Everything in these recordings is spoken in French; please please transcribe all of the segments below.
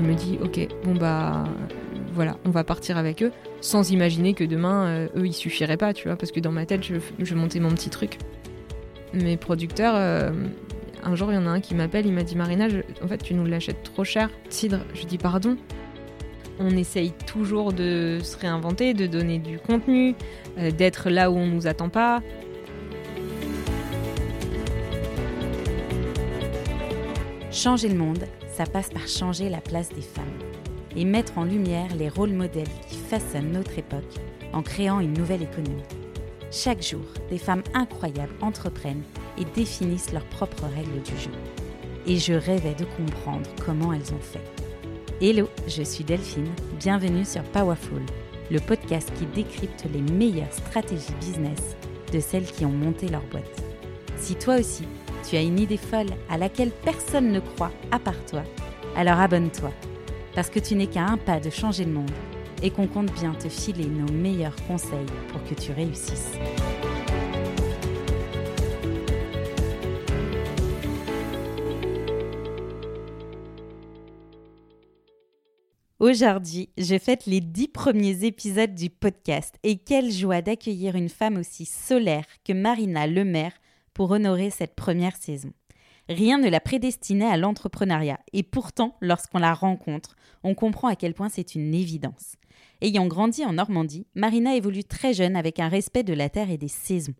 je me dis, ok, bon bah voilà, on va partir avec eux, sans imaginer que demain, euh, eux, ils suffiraient pas, tu vois, parce que dans ma tête, je, montais mon petit truc. Mes producteurs, euh, un jour, il y en a un qui m'appelle, il m'a dit, Marina, en fait, tu nous l'achètes trop cher, cidre. Je dis, pardon. On essaye toujours de se réinventer, de donner du contenu, euh, d'être là où on nous attend pas. Changer le monde, ça passe par changer la place des femmes et mettre en lumière les rôles modèles qui façonnent notre époque en créant une nouvelle économie. Chaque jour, des femmes incroyables entreprennent et définissent leurs propres règles du jeu. Et je rêvais de comprendre comment elles ont fait. Hello, je suis Delphine, bienvenue sur Powerful, le podcast qui décrypte les meilleures stratégies business de celles qui ont monté leur boîte. Si toi aussi, tu as une idée folle à laquelle personne ne croit à part toi, alors abonne-toi parce que tu n'es qu'à un pas de changer le monde et qu'on compte bien te filer nos meilleurs conseils pour que tu réussisses. Aujourd'hui, je fête les dix premiers épisodes du podcast et quelle joie d'accueillir une femme aussi solaire que Marina Lemaire pour honorer cette première saison. Rien ne la prédestinait à l'entrepreneuriat, et pourtant, lorsqu'on la rencontre, on comprend à quel point c'est une évidence. Ayant grandi en Normandie, Marina évolue très jeune avec un respect de la terre et des saisons.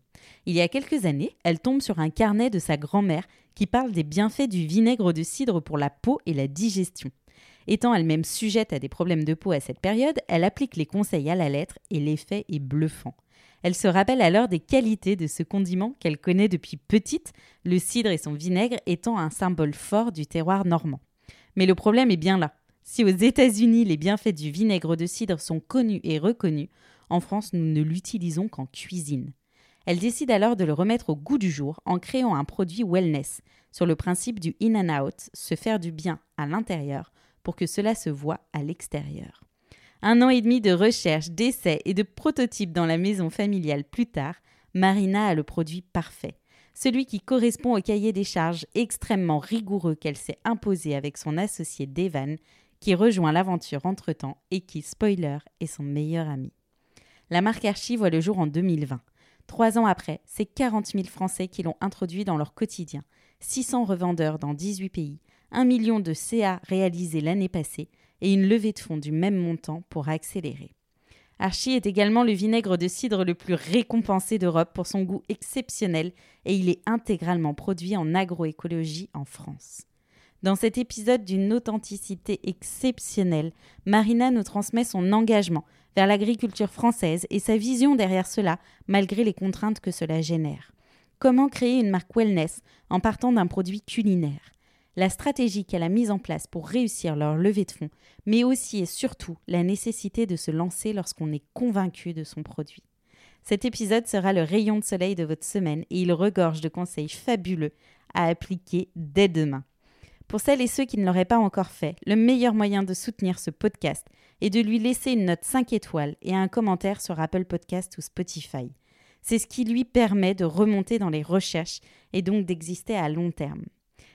Il y a quelques années, elle tombe sur un carnet de sa grand-mère qui parle des bienfaits du vinaigre de cidre pour la peau et la digestion. Étant elle-même sujette à des problèmes de peau à cette période, elle applique les conseils à la lettre et l'effet est bluffant. Elle se rappelle alors des qualités de ce condiment qu'elle connaît depuis petite, le cidre et son vinaigre étant un symbole fort du terroir normand. Mais le problème est bien là. Si aux États-Unis les bienfaits du vinaigre de cidre sont connus et reconnus, en France nous ne l'utilisons qu'en cuisine. Elle décide alors de le remettre au goût du jour en créant un produit wellness, sur le principe du in and out, se faire du bien à l'intérieur pour que cela se voit à l'extérieur. Un an et demi de recherche, d'essais et de prototypes dans la maison familiale plus tard, Marina a le produit parfait. Celui qui correspond au cahier des charges extrêmement rigoureux qu'elle s'est imposé avec son associé Devan, qui rejoint l'aventure entre-temps et qui, spoiler, est son meilleur ami. La marque Archie voit le jour en 2020. Trois ans après, c'est 40 000 Français qui l'ont introduit dans leur quotidien, 600 revendeurs dans 18 pays, 1 million de CA réalisés l'année passée et une levée de fonds du même montant pour accélérer. Archie est également le vinaigre de cidre le plus récompensé d'Europe pour son goût exceptionnel et il est intégralement produit en agroécologie en France. Dans cet épisode d'une authenticité exceptionnelle, Marina nous transmet son engagement vers l'agriculture française et sa vision derrière cela, malgré les contraintes que cela génère. Comment créer une marque wellness en partant d'un produit culinaire? La stratégie qu'elle a mise en place pour réussir leur levée de fonds, mais aussi et surtout la nécessité de se lancer lorsqu'on est convaincu de son produit. Cet épisode sera le rayon de soleil de votre semaine et il regorge de conseils fabuleux à appliquer dès demain. Pour celles et ceux qui ne l'auraient pas encore fait, le meilleur moyen de soutenir ce podcast est de lui laisser une note 5 étoiles et un commentaire sur Apple Podcast ou Spotify. C'est ce qui lui permet de remonter dans les recherches et donc d'exister à long terme.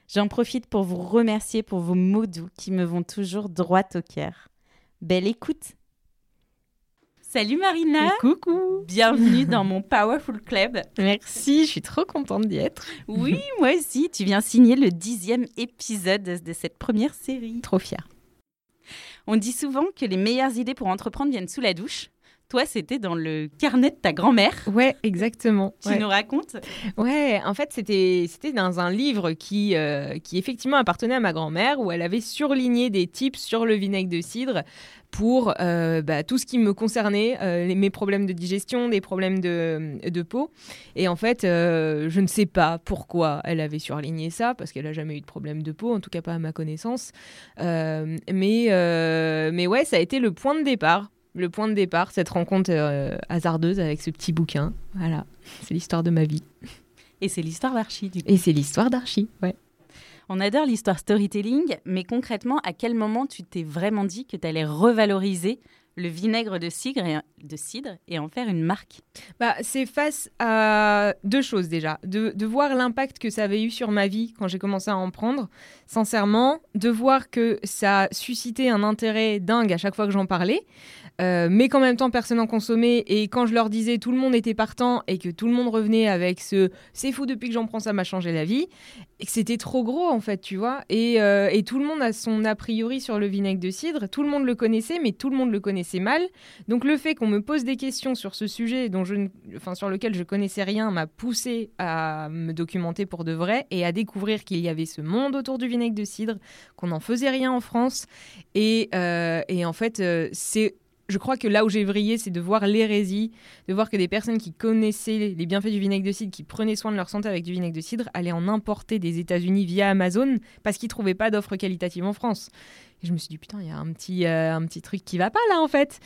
J'en profite pour vous remercier pour vos mots doux qui me vont toujours droit au cœur. Belle écoute Salut Marina Coucou Bienvenue dans mon Powerful Club. Merci, je suis trop contente d'y être. Oui, moi aussi. Tu viens signer le dixième épisode de cette première série. Trop fière. On dit souvent que les meilleures idées pour entreprendre viennent sous la douche. Toi, c'était dans le carnet de ta grand-mère. Ouais, exactement. Tu nous racontes? Ouais, en fait, c'était c'était dans un livre qui euh, qui effectivement appartenait à ma grand-mère où elle avait surligné des tips sur le vinaigre de cidre pour euh, bah, tout ce qui me concernait, euh, mes problèmes de digestion, des problèmes de, de peau. Et en fait, je ne sais pas pourquoi elle avait surligné ça, parce qu'elle n'a jamais eu de problème de peau, en tout cas pas à ma connaissance. mais, mais ouais, ça a été le point de départ le point de départ, cette rencontre euh, hasardeuse avec ce petit bouquin. Voilà, c'est l'histoire de ma vie. Et c'est l'histoire d'Archie, du coup. Et c'est l'histoire d'Archie, ouais. On adore l'histoire storytelling, mais concrètement, à quel moment tu t'es vraiment dit que tu allais revaloriser le vinaigre de cidre, et, de cidre et en faire une marque? Bah, C'est face à deux choses déjà. De, de voir l'impact que ça avait eu sur ma vie quand j'ai commencé à en prendre. Sincèrement, de voir que ça a suscité un intérêt dingue à chaque fois que j'en parlais. Euh, mais qu'en même temps personne n'en consommait et quand je leur disais tout le monde était partant et que tout le monde revenait avec ce c'est fou depuis que j'en prends ça m'a changé la vie et que c'était trop gros en fait tu vois et, euh, et, tout le monde a son a priori sur le vinaigre de cidre tout le monde le connaissait mais tout le monde le connaissait mal donc le fait qu'on me pose des questions sur ce sujet dont je enfin sur lequel je connaissais rien m'a poussé à me documenter pour de vrai et à découvrir qu'il y avait ce monde autour du vinaigre de cidre qu'on n'en faisait rien en France et, euh, et en fait c'est je crois que là où j'ai vrillé, c'est de voir l'hérésie, de voir que des personnes qui connaissaient les bienfaits du vinaigre de cidre, qui prenaient soin de leur santé avec du vinaigre de cidre, allaient en importer des États-Unis via Amazon parce qu'ils trouvaient pas d'offres qualitatives en France. Et je me suis dit putain, il y a un petit euh, un petit truc qui va pas là en fait.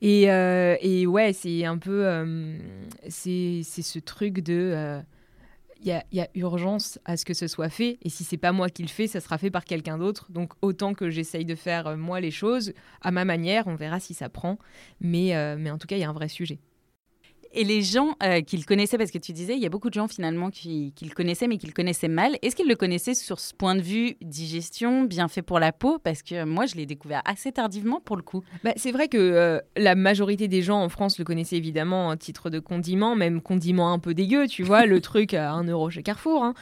Et, euh, et ouais, c'est un peu euh, c'est ce truc de il y, a urgence à ce que ce soit fait. Et si c'est pas moi qui le fais, ça sera fait par quelqu'un d'autre. Donc autant que j'essaye de faire euh, moi les choses à ma manière, on verra si ça prend. Mais, euh, mais en tout cas, il y a un vrai sujet. Et les gens euh, qui le connaissaient, parce que tu disais, il y a beaucoup de gens finalement qui, le connaissaient, mais qui le connaissaient mal. Est-ce qu'ils le connaissaient sur ce point de vue digestion, bien fait pour la peau? Parce que moi, je l'ai découvert assez tardivement pour le coup. Bah, c'est vrai que euh, la majorité des gens en France le connaissaient évidemment en titre de condiment, même condiment un peu dégueu, tu vois, le truc à 1 euro chez Carrefour, hein,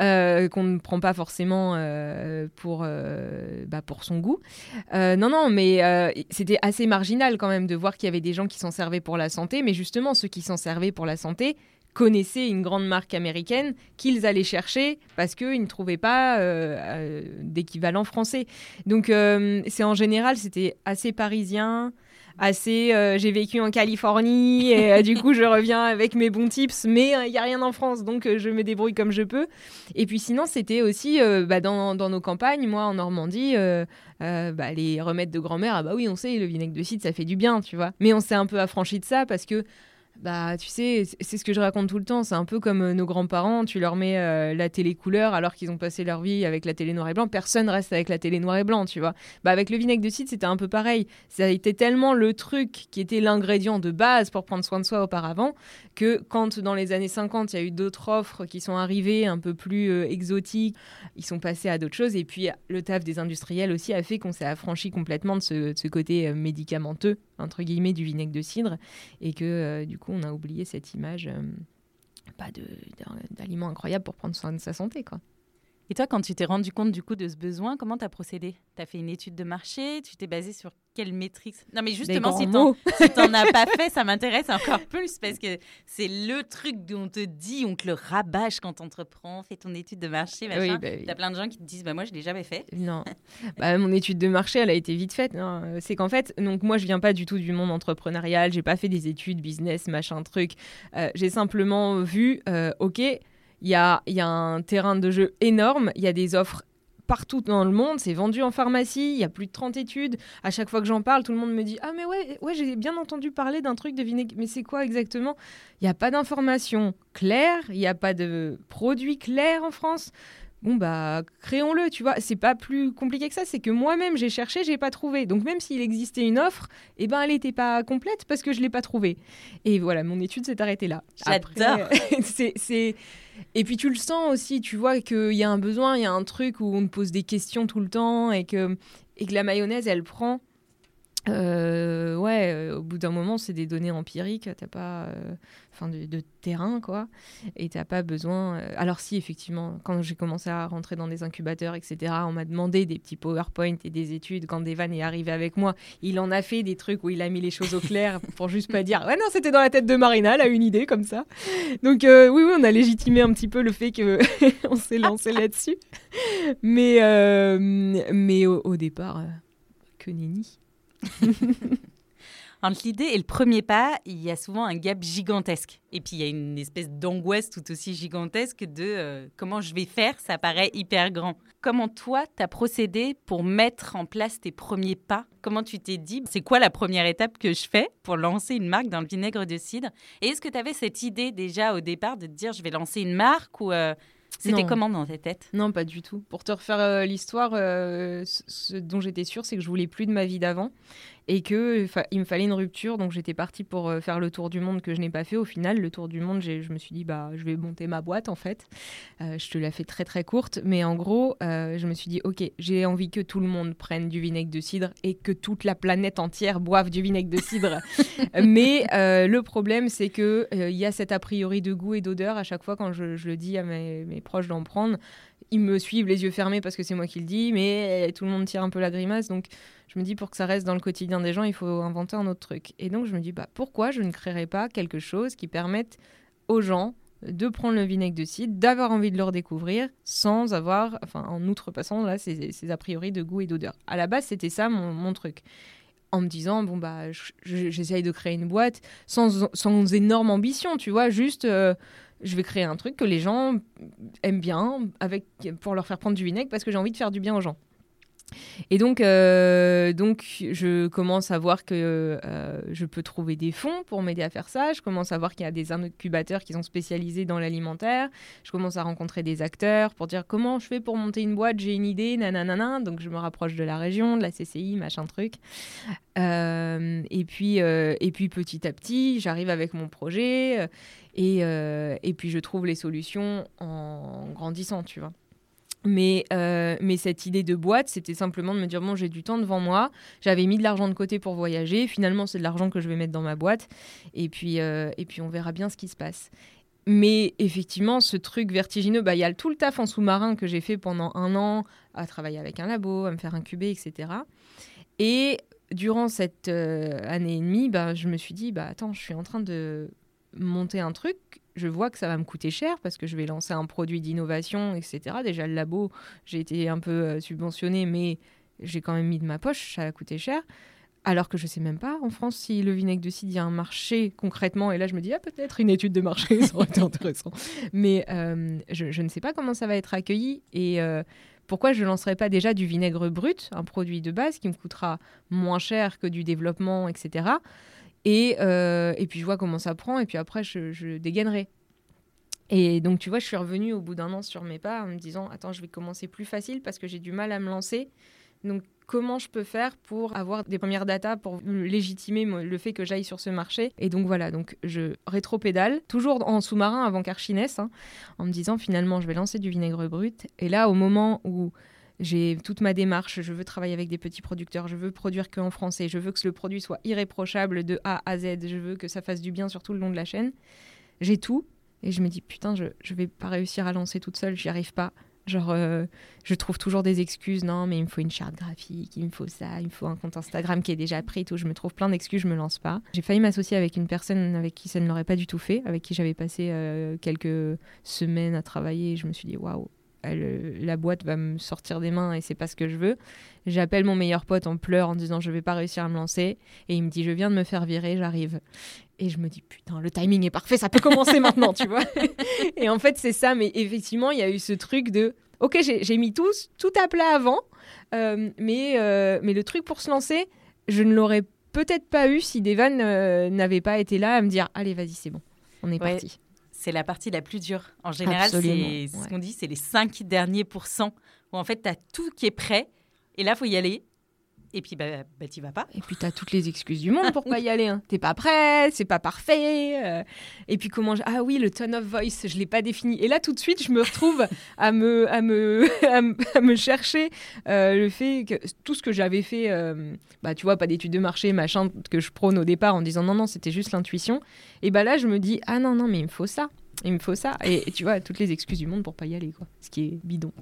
euh, qu'on ne prend pas forcément pour, bah, pour son goût. non, non, mais c'était assez marginal quand même de voir qu'il y avait des gens qui s'en servaient pour la santé, mais justement, ceux qui s'en servaient pour la santé connaissaient une grande marque américaine qu'ils allaient chercher parce qu'ils ne trouvaient pas euh, euh, d'équivalent français. Donc euh, c'est en général, c'était assez parisien, assez j'ai vécu en Californie et du coup je reviens avec mes bons tips, mais il n'y a rien en France, donc je me débrouille comme je peux. Et puis sinon c'était aussi bah, dans, dans, nos campagnes, moi en Normandie, bah, les remèdes de grand-mère, ah bah oui on sait, le vinaigre de cidre ça fait du bien, tu vois. Mais on s'est un peu affranchi de ça parce que bah, tu sais, c'est ce que je raconte tout le temps. C'est un peu comme euh, nos grands-parents. Tu leur mets euh, la télé couleur alors qu'ils ont passé leur vie avec la télé noir et blanc. Personne reste avec la télé noir et blanc, tu vois. Bah, avec le vinaigre de cidre, c'était un peu pareil. Ça a été tellement le truc qui était l'ingrédient de base pour prendre soin de soi auparavant que quand dans les années 50, il y a eu d'autres offres qui sont arrivées un peu plus euh, exotiques, ils sont passés à d'autres choses. Et puis, le taf des industriels aussi a fait qu'on s'est affranchi complètement de ce, côté médicamenteux entre guillemets du vinaigre de cidre et que du coup on a oublié cette image euh, pas d'aliment pour prendre soin de sa santé quoi. Et toi, quand tu t'es rendu compte du coup de ce besoin, comment tu as procédé? Tu as fait une étude de marché? Tu t'es basé sur quelle métrique Non, mais justement, si tu n'en as pas fait, ça m'intéresse encore plus parce que c'est le truc dont on te dit, on te le rabâche quand tu entreprends, fais ton étude de marché. Machin. Bah oui, Tu as plein de gens qui te disent bah, Moi, je ne l'ai jamais fait. Non. bah, mon étude de marché, elle a été vite faite. C'est qu'en fait, donc, moi, je viens pas du tout du monde entrepreneurial. J'ai pas fait des études business, machin, truc. Euh, j'ai simplement vu, euh, OK il y a, un terrain de jeu énorme, il y a des offres partout dans le monde, c'est vendu en pharmacie, il y a plus de 30 études. À chaque fois que j'en parle, tout le monde me dit "Ah mais ouais, ouais, j'ai bien entendu parler d'un truc de vinaigre, mais c'est quoi exactement? Il n'y a pas d'information claire, il n'y a pas de produit clair en France bon bah créons-le, tu vois. C'est pas plus compliqué que ça, c'est que moi-même j'ai cherché, j'ai pas trouvé. Donc même s'il existait une offre, eh ben elle n'était pas complète parce que je l'ai pas trouvée. Et voilà, mon étude s'est arrêtée là. J'adore. c'est et puis tu le sens aussi, tu vois qu'il y a un besoin, il y a un truc où on te pose des questions tout le temps et que et que la mayonnaise elle prend. Euh, ouais, euh, au bout d'un moment, c'est des données empiriques. T'as pas, euh, enfin, de, terrain, quoi. Et t'as pas besoin. alors si, effectivement, quand j'ai commencé à rentrer dans des incubateurs, etc., on m'a demandé des petits PowerPoint et des études. Quand Devan est arrivé avec moi, il en a fait des trucs où il a mis les choses au clair pour juste pas dire. Ouais, non, c'était dans la tête de Marina, elle a une idée comme ça. Donc oui, oui, on a légitimé un petit peu le fait que on s'est lancé là-dessus. Mais, mais au, au départ, que nenni. Entre l'idée et le premier pas, il y a souvent un gap gigantesque. Et puis il y a une espèce d'angoisse tout aussi gigantesque de euh, comment je vais faire, ça paraît hyper grand. Comment toi, tu as procédé pour mettre en place tes premiers pas? Comment tu t'es dit, c'est quoi la première étape que je fais pour lancer une marque dans le vinaigre de cidre? Et est-ce que tu avais cette idée déjà au départ de te dire, je vais lancer une marque ou euh, c'était comment dans ta tête? Non, pas du tout. Pour te refaire euh, l'histoire, euh, ce dont j'étais sûre, c'est que je voulais plus de ma vie d'avant et que il me fallait une rupture. Donc j'étais partie pour euh, faire le tour du monde que je n'ai pas fait. Au final, le tour du monde, je me suis dit bah je vais monter ma boîte en fait. Euh, je te la fais très très courte, mais en gros, euh, je me suis dit ok, j'ai envie que tout le monde prenne du vinaigre de cidre et que toute la planète entière boive du vinaigre de cidre. mais le problème, c'est que il y a cet a priori de goût et d'odeur à chaque fois quand je, le dis à mes, mes proches d'en prendre ils me suivent les yeux fermés parce que c'est moi qui le dis, mais tout le monde tire un peu la grimace. Donc je me dis, pour que ça reste dans le quotidien des gens, il faut inventer un autre truc. Et donc je me dis, bah, pourquoi je ne créerais pas quelque chose qui permette aux gens de prendre le vinaigre de cidre, d'avoir envie de le redécouvrir sans avoir, enfin en outrepassant là, ces, a priori de goût et d'odeur. À la base, c'était ça mon, truc en me disant bon bah j'essaye de créer une boîte sans, sans énorme ambition tu vois juste euh, je vais créer un truc que les gens aiment bien avec, pour leur faire prendre du vinaigre parce que j'ai envie de faire du bien aux gens. Et donc, euh, donc, je commence à voir que euh, je peux trouver des fonds pour m'aider à faire ça. Je commence à voir qu'il y a des incubateurs qui sont spécialisés dans l'alimentaire. Je commence à rencontrer des acteurs pour dire comment je fais pour monter une boîte, j'ai une idée, nanana. Donc, je me rapproche de la région, de la CCI, machin truc. Euh, et, puis, et puis, petit à petit, j'arrive avec mon projet et, et puis, je trouve les solutions en grandissant, tu vois. Mais, euh, mais cette idée de boîte, c'était simplement de me dire bon, j'ai du temps devant moi. J'avais mis de l'argent de côté pour voyager. Finalement, c'est de l'argent que je vais mettre dans ma boîte. Et puis, euh, et puis on verra bien ce qui se passe. Mais effectivement, ce truc vertigineux, bah, il y a tout le taf en sous-marin que j'ai fait pendant un an, à travailler avec un labo, à me faire incuber, etc. Et durant cette euh, année et demie, bah, je me suis dit, bah, attends, je suis en train de monter un truc je vois que ça va me coûter cher parce que je vais lancer un produit d'innovation, etc. Déjà, le labo, j'ai été un peu euh, subventionné, mais j'ai quand même mis de ma poche, ça a coûté cher. Alors que je sais même pas en France si le vinaigre de cidre, il y a un marché concrètement. Et là, je me dis, ah, peut-être une étude de marché, ça aurait été intéressant. Mais euh, je, ne sais pas comment ça va être accueilli. Et euh, pourquoi je ne lancerai pas déjà du vinaigre brut, un produit de base qui me coûtera moins cher que du développement, etc. Et, euh, et puis je vois comment ça prend, et puis après je, dégainerai. Et donc tu vois, je suis revenue au bout d'un an sur mes pas en me disant, attends, je vais commencer plus facile parce que j'ai du mal à me lancer. Donc comment je peux faire pour avoir des premières datas pour légitimer le fait que j'aille sur ce marché? Et donc voilà, donc je rétro-pédale, toujours en sous-marin avant qu'Archinès, hein, en me disant finalement je vais lancer du vinaigre brut. Et là, au moment où j'ai toute ma démarche, je veux travailler avec des petits producteurs, je veux produire que en français, je veux que le produit soit irréprochable de A à Z, je veux que ça fasse du bien sur tout le long de la chaîne. J'ai tout et je me dis putain, je, je vais pas réussir à lancer toute seule, j'y arrive pas. Genre, euh, je trouve toujours des excuses. Non, mais il me faut une charte graphique, il me faut ça, il me faut un compte Instagram qui est déjà pris, tout. Je me trouve plein d'excuses, je me lance pas. J'ai failli m'associer avec une personne avec qui ça ne l'aurait pas du tout fait, avec qui j'avais passé euh, quelques semaines à travailler. Et je me suis dit, waouh, la boîte va me sortir des mains et c'est pas ce que je veux. J'appelle mon meilleur pote en pleurs en disant je vais pas réussir à me lancer et il me dit je viens de me faire virer, j'arrive. Et je me dis putain, le timing est parfait, ça peut commencer maintenant, tu vois. et en fait, c'est ça, mais effectivement, il y a eu ce truc de ok, j'ai mis tout, tout à plat avant, euh, mais, euh, mais le truc pour se lancer, je ne l'aurais peut-être pas eu si Devan euh, n'avait pas été là à me dire allez, vas-y, c'est bon, on est parti c'est la partie la plus dure. En général, c'est ce qu'on dit, c'est les 5 derniers pourcents où en fait, tu as tout qui est prêt et là, il faut y aller. Et puis, bah, bah tu vas pas. Et puis, tu as toutes les excuses du monde pour pas y aller. Hein. T'es pas prêt, c'est pas parfait. Euh. Et puis, comment. Ah oui, le tone of voice, je l'ai pas défini. Et là, tout de suite, je me retrouve à me, à me, à me chercher euh, le fait que tout ce que j'avais fait, euh, bah, tu vois, pas d'études de marché, machin, que je prône au départ en disant non, non, c'était juste l'intuition. Et bah là, je me dis, ah non, non, mais il me faut ça. Il me faut ça. Et, tu vois, toutes les excuses du monde pour pas y aller, quoi. Ce qui est bidon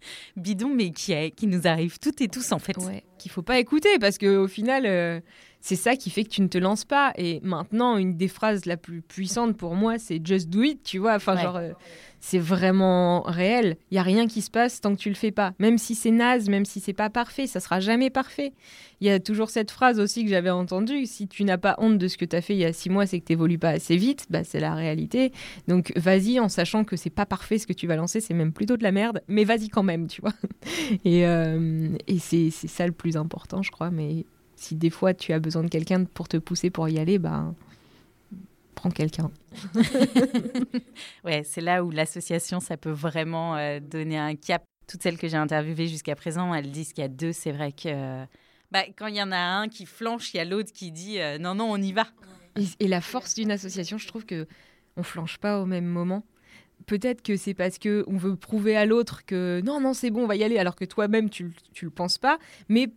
bidon, mais qui, qui nous arrive toutes et tous en fait. Ouais, qu'il faut pas écouter parce que au final, euh, c'est ça qui fait que tu ne te lances pas. Et maintenant, une des phrases la plus puissante pour moi, c'est just do it, tu vois. Enfin, genre, euh, c'est vraiment réel. Il y a rien qui se passe tant que tu le fais pas. Même si c'est naze, même si c'est pas parfait, ça sera jamais parfait. Il y a toujours cette phrase aussi que j'avais entendue si tu n'as pas honte de ce que tu as fait il y a six mois, c'est que tu n'évolues pas assez vite. Bah, c'est la réalité. Donc vas-y en sachant que c'est pas parfait ce que tu vas lancer, c'est même plutôt de la merde, mais vas-y quand même, tu vois. et, euh, et c'est ça le plus important, je crois. Mais si des fois tu as besoin de quelqu'un pour te pousser pour y aller, bah prends quelqu'un. ouais, c'est là où l'association, ça peut vraiment euh, donner un cap. Toutes celles que j'ai interviewées jusqu'à présent, elles disent qu'il y a deux, c'est vrai que Bah, quand il y en a un qui flanche, il y a l'autre qui dit euh, non, non, on y va. Et, la force d'une association, je trouve que on flanche pas au même moment. Peut-être que c'est parce que on veut prouver à l'autre que non, non, c'est bon, on va y aller, alors que toi-même tu, tu le penses pas. Mais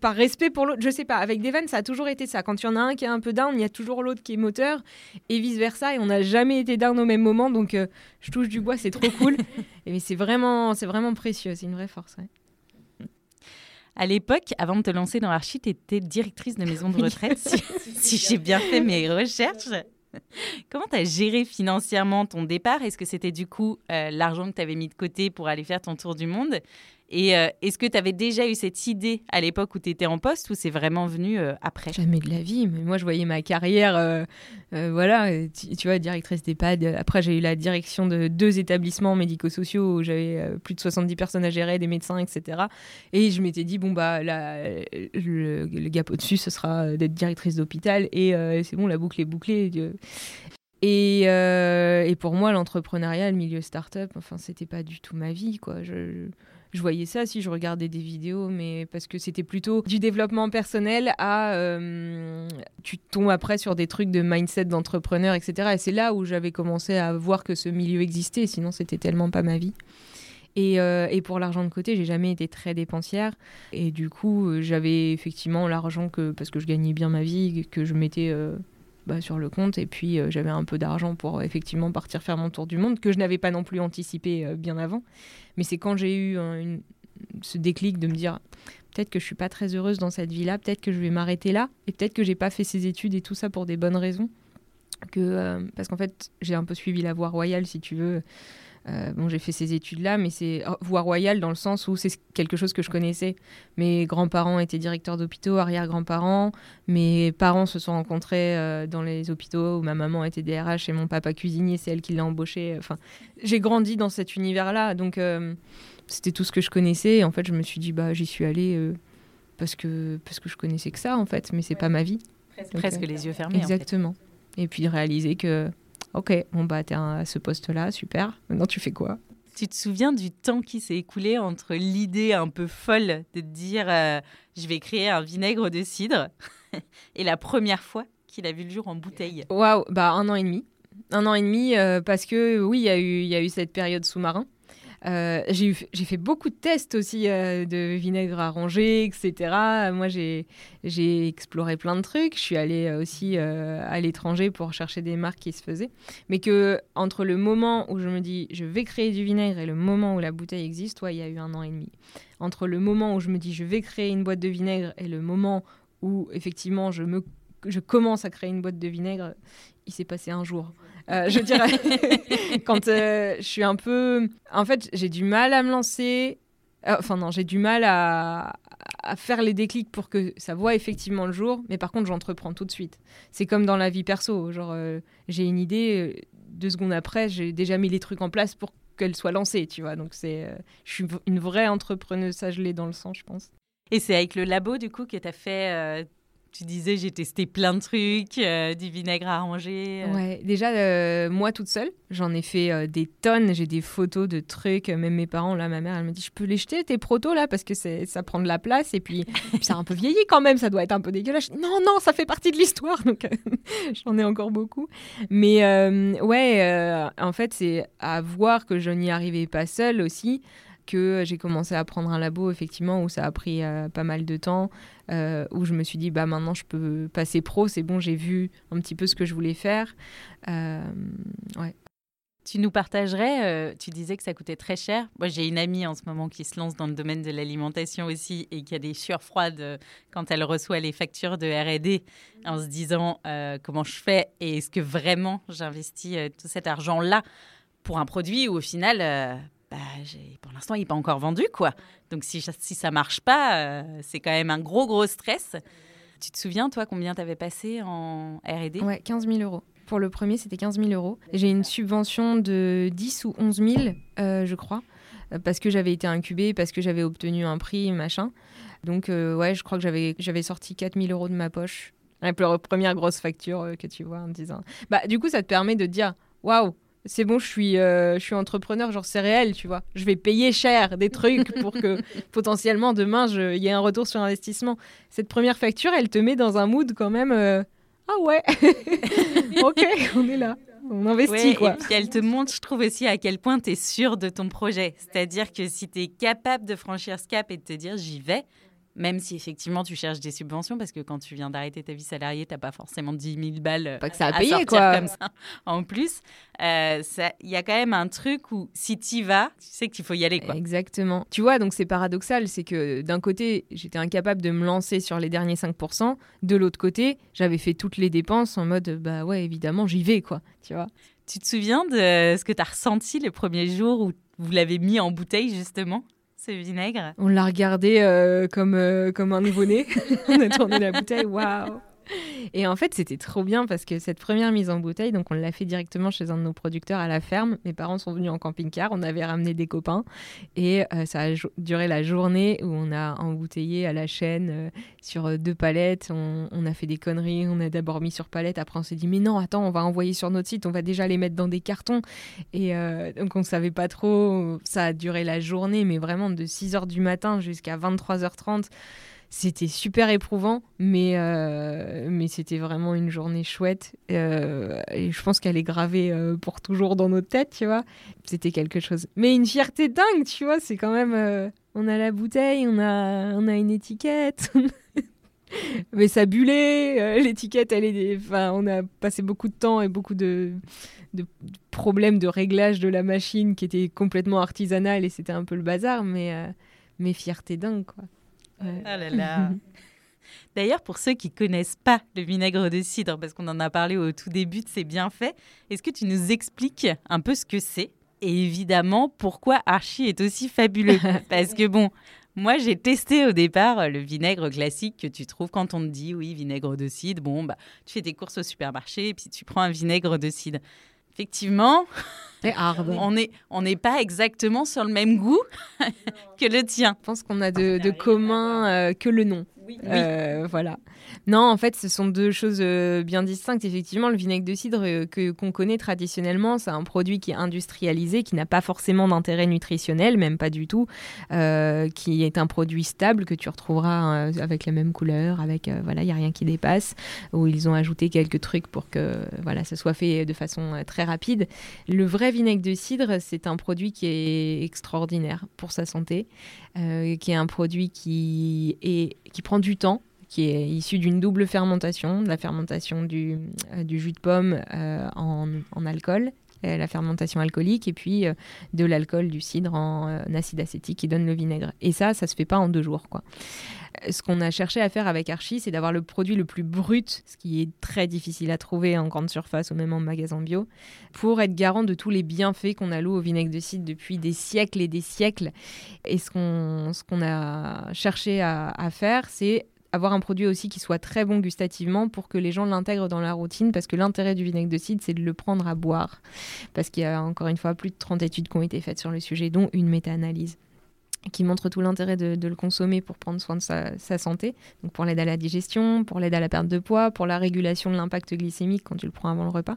par respect pour l'autre, je sais pas, avec Devon, ça a toujours été ça. Quand il y en a un qui est un peu down, il y a toujours l'autre qui est moteur, et vice-versa, et on n'a jamais été down au même moment, donc euh, je touche du bois, c'est trop cool. et mais c'est vraiment, c'est vraiment précieux, c'est une vraie force. À l'époque, avant de te lancer dans Archie, tu étais directrice de maison de retraite, si, j'ai bien fait mes recherches. Comment tu as géré financièrement ton départ? Est-ce que c'était du coup euh, l'argent que tu avais mis de côté pour aller faire ton tour du monde? Et euh, est-ce que tu avais déjà eu cette idée à l'époque où tu étais en poste ou c'est vraiment venu euh, après? Jamais de la vie. Mais moi, je voyais ma carrière, euh, voilà, tu, vois, directrice d'EHPAD. Après, j'ai eu la direction de deux établissements médico-sociaux où j'avais plus de 70 personnes à gérer, des médecins, etc. Et je m'étais dit, bon, bah, le, le gap au-dessus, ce sera d'être directrice d'hôpital. Et c'est bon, la boucle est bouclée. Et, et, pour moi, l'entrepreneuriat, le milieu start-up, enfin, c'était pas du tout ma vie, quoi. Je, voyais ça si je regardais des vidéos, mais parce que c'était plutôt du développement personnel à euh, tu tombes après sur des trucs de mindset d'entrepreneur, etc. Et c'est là où j'avais commencé à voir que ce milieu existait, sinon c'était tellement pas ma vie. Et, euh, et, pour l'argent de côté, j'ai jamais été très dépensière. Et du coup, j'avais effectivement l'argent que parce que je gagnais bien ma vie, que je mettais euh, bah, sur le compte. Et puis j'avais un peu d'argent pour effectivement partir faire mon tour du monde, que je n'avais pas non plus anticipé bien avant. Mais c'est quand j'ai eu ce déclic de me dire peut-être que je suis pas très heureuse dans cette vie-là, peut-être que je vais m'arrêter là, et peut-être que j'ai pas fait ces études et tout ça pour des bonnes raisons. Que, euh, parce qu'en fait, j'ai un peu suivi la voie royale, si tu veux. Euh, bon, j'ai fait ces études-là, mais c'est oh, voie royale dans le sens où c'est quelque chose que je connaissais. Mes grands-parents étaient directeurs d'hôpitaux, arrière-grands-parents. Mes parents se sont rencontrés euh, dans les hôpitaux où ma maman était DRH et mon papa cuisinier, c'est elle qui l'a embauché. Enfin, j'ai grandi dans cet univers-là, donc euh, c'était tout ce que je connaissais. Et en fait, je me suis dit, bah, j'y suis allée parce que parce que je connaissais que ça, en fait, mais c'est pas ma vie. Presque, les yeux fermés. Exactement. Et puis de réaliser que Ok, bon bah t'es à ce poste-là, super. Maintenant tu fais quoi? Tu te souviens du temps qui s'est écoulé entre l'idée un peu folle de te dire euh, je vais créer un vinaigre de cidre et la première fois qu'il a vu le jour en bouteille? Waouh, bah un an et demi. Un an et demi euh, parce que oui, il y, y, a eu cette période sous-marin. Euh, j'ai fait beaucoup de tests aussi euh, de vinaigre arrangé, etc. Moi, j'ai exploré plein de trucs. Je suis allée euh, aussi à l'étranger pour chercher des marques qui se faisaient. Mais que entre le moment où je me dis je vais créer du vinaigre et le moment où la bouteille existe, il y a eu un an et demi. Entre le moment où je me dis je vais créer une boîte de vinaigre et le moment où effectivement je me je commence à créer une boîte de vinaigre, il s'est passé un jour. Euh, je dirais, quand euh, je suis un peu... En fait, j'ai du mal à me lancer. Euh, enfin non, j'ai du mal à, faire les déclics pour que ça voit effectivement le jour. Mais par contre, j'entreprends tout de suite. C'est comme dans la vie perso. Genre, j'ai une idée, deux secondes après, j'ai déjà mis les trucs en place pour qu'elle soit lancée, tu vois. Donc, c'est, je suis une vraie entrepreneuse, ça je l'ai dans le sang, je pense. Et c'est avec le labo, du coup, que tu as fait tu disais, j'ai testé plein de trucs, euh, du vinaigre arrangé. Euh. Ouais, déjà, euh, moi toute seule, j'en ai fait des tonnes. J'ai des photos de trucs. Même mes parents, là, ma mère, elle me dit Je peux les jeter, tes protos, là, parce que ça prend de la place. Et puis, ça a un peu vieilli quand même, ça doit être un peu dégueulasse. Non, non, ça fait partie de l'histoire. Donc, j'en ai encore beaucoup. Mais ouais, en fait, c'est à voir que je n'y arrivais pas seule aussi que j'ai commencé à prendre un labo, effectivement, où ça a pris euh, pas mal de temps, euh, où je me suis dit, bah maintenant je peux passer pro, c'est bon, j'ai vu un petit peu ce que je voulais faire. Euh, ouais. Tu nous partagerais, tu disais que ça coûtait très cher. Moi, j'ai une amie en ce moment qui se lance dans le domaine de l'alimentation aussi et qui a des sueurs froides quand elle reçoit les factures de RD en se disant comment je fais et est-ce que vraiment j'investis tout cet argent-là pour un produit où au final, bah, pour l'instant, il n'est pas encore vendu, quoi. Donc, si, si ça marche pas, euh, c'est quand même un gros, gros stress. Tu te souviens, toi, combien tu avais passé en R&D Ouais, 15 000 euros. Pour le premier, c'était 15 000 euros. J'ai une subvention de 10 ou 11 000, euh, je crois, euh, parce que j'avais été incubée, parce que j'avais obtenu un prix, machin. Donc, ouais, je crois que j'avais, j'avais sorti 4 000 euros de ma poche. La première grosse facture que tu vois en disant. Bah, du coup, ça te permet de dire, waouh, c'est bon, je suis, je suis entrepreneur, genre c'est réel, tu vois. Je vais payer cher des trucs pour que potentiellement demain il y ait un retour sur investissement. Cette première facture, elle te met dans un mood quand même. ah ouais, ok, on est là on investit quoi. Et puis elle te montre, je trouve aussi à quel point tu es sûr de ton projet. C'est-à-dire que si tu es capable de franchir ce cap et de te dire j'y vais, même si effectivement tu cherches des subventions, parce que quand tu viens d'arrêter ta vie salariée, tu n'as pas forcément 10 000 balles pas que ça a payé, quoi. comme ça. En plus, euh, il y a quand même un truc où si tu y vas, tu sais qu'il faut y aller. Quoi. Exactement. Tu vois, donc c'est paradoxal, c'est que d'un côté, j'étais incapable de me lancer sur les derniers 5%, de l'autre côté, j'avais fait toutes les dépenses en mode, bah ouais, évidemment, j'y vais, quoi. Tu vois. Tu te souviens de ce que tu as ressenti le premier jour où vous l'avez mis en bouteille, justement? Ce vinaigre. On l'a regardé euh, comme, euh, comme un nouveau-né. on a tourné la bouteille, waouh et en fait, c'était trop bien parce que cette première mise en bouteille, donc on l'a fait directement chez un de nos producteurs à la ferme. Mes parents sont venus en camping-car, on avait ramené des copains et euh, ça a duré la journée où on a embouteillé à la chaîne euh, sur euh, deux palettes. On, a fait des conneries, on a d'abord mis sur palette, après on s'est dit mais non, attends, on va envoyer sur notre site, on va déjà les mettre dans des cartons. Et donc on savait pas trop, ça a duré la journée, mais vraiment de 6h du matin jusqu'à 23h30. C'était super éprouvant, mais, euh, mais c'était vraiment une journée chouette. Euh, et je pense qu'elle est gravée euh, pour toujours dans nos têtes, tu vois. C'était quelque chose. Mais une fierté dingue, tu vois. C'est quand même. on a la bouteille, on a, on a une étiquette. mais ça bullait. L'étiquette, elle est. Enfin, on a passé beaucoup de temps et beaucoup de, de problèmes de réglage de la machine qui était complètement artisanal et c'était un peu le bazar, mais, mais fierté dingue, quoi. Ah là là. D'ailleurs, pour ceux qui connaissent pas le vinaigre de cidre, parce qu'on en a parlé au tout début de ses bienfaits, est-ce que tu nous expliques un peu ce que c'est et évidemment pourquoi Archie est aussi fabuleux? Parce que bon, moi j'ai testé au départ le vinaigre classique que tu trouves quand on te dit oui vinaigre de cidre. Bon bah tu fais tes courses au supermarché et puis tu prends un vinaigre de cidre. Effectivement, on n'est on n'est pas exactement sur le même goût que le tien. Je pense qu'on a de, de commun euh, que le nom. Euh, voilà. Non, en fait, ce sont deux choses euh, bien distinctes. Effectivement, le vinaigre de cidre euh, que qu'on connaît traditionnellement, c'est un produit qui est industrialisé, qui n'a pas forcément d'intérêt nutritionnel, même pas du tout, qui est un produit stable que tu retrouveras avec la même couleur, avec voilà, il y a rien qui dépasse. Où ils ont ajouté quelques trucs pour que voilà, ça soit fait de façon très rapide. Le vrai vinaigre de cidre, c'est un produit qui est extraordinaire pour sa santé, qui est un produit qui est qui prend du temps, qui est issu d'une double fermentation, de la fermentation du, euh, jus de pomme euh, en, alcool, euh, la fermentation alcoolique, et puis de l'alcool du cidre en acide acétique qui donne le vinaigre. Et ça, ça se fait pas en deux jours, quoi. Ce qu'on a cherché à faire avec Archie, c'est d'avoir le produit le plus brut, ce qui est très difficile à trouver en grande surface ou même en magasin bio, pour être garant de tous les bienfaits qu'on alloue au vinaigre de cidre depuis des siècles et des siècles. Et ce qu'on a cherché à, à faire, c'est avoir un produit aussi qui soit très bon gustativement pour que les gens l'intègrent dans la routine parce que l'intérêt du vinaigre de cidre c'est de le prendre à boire parce qu'il y a encore une fois plus de 30 études qui ont été faites sur le sujet dont une méta-analyse qui montre tout l'intérêt de, le consommer pour prendre soin de sa, santé, donc pour l'aide à la digestion, pour l'aide à la perte de poids, pour la régulation de l'impact glycémique quand tu le prends avant le repas.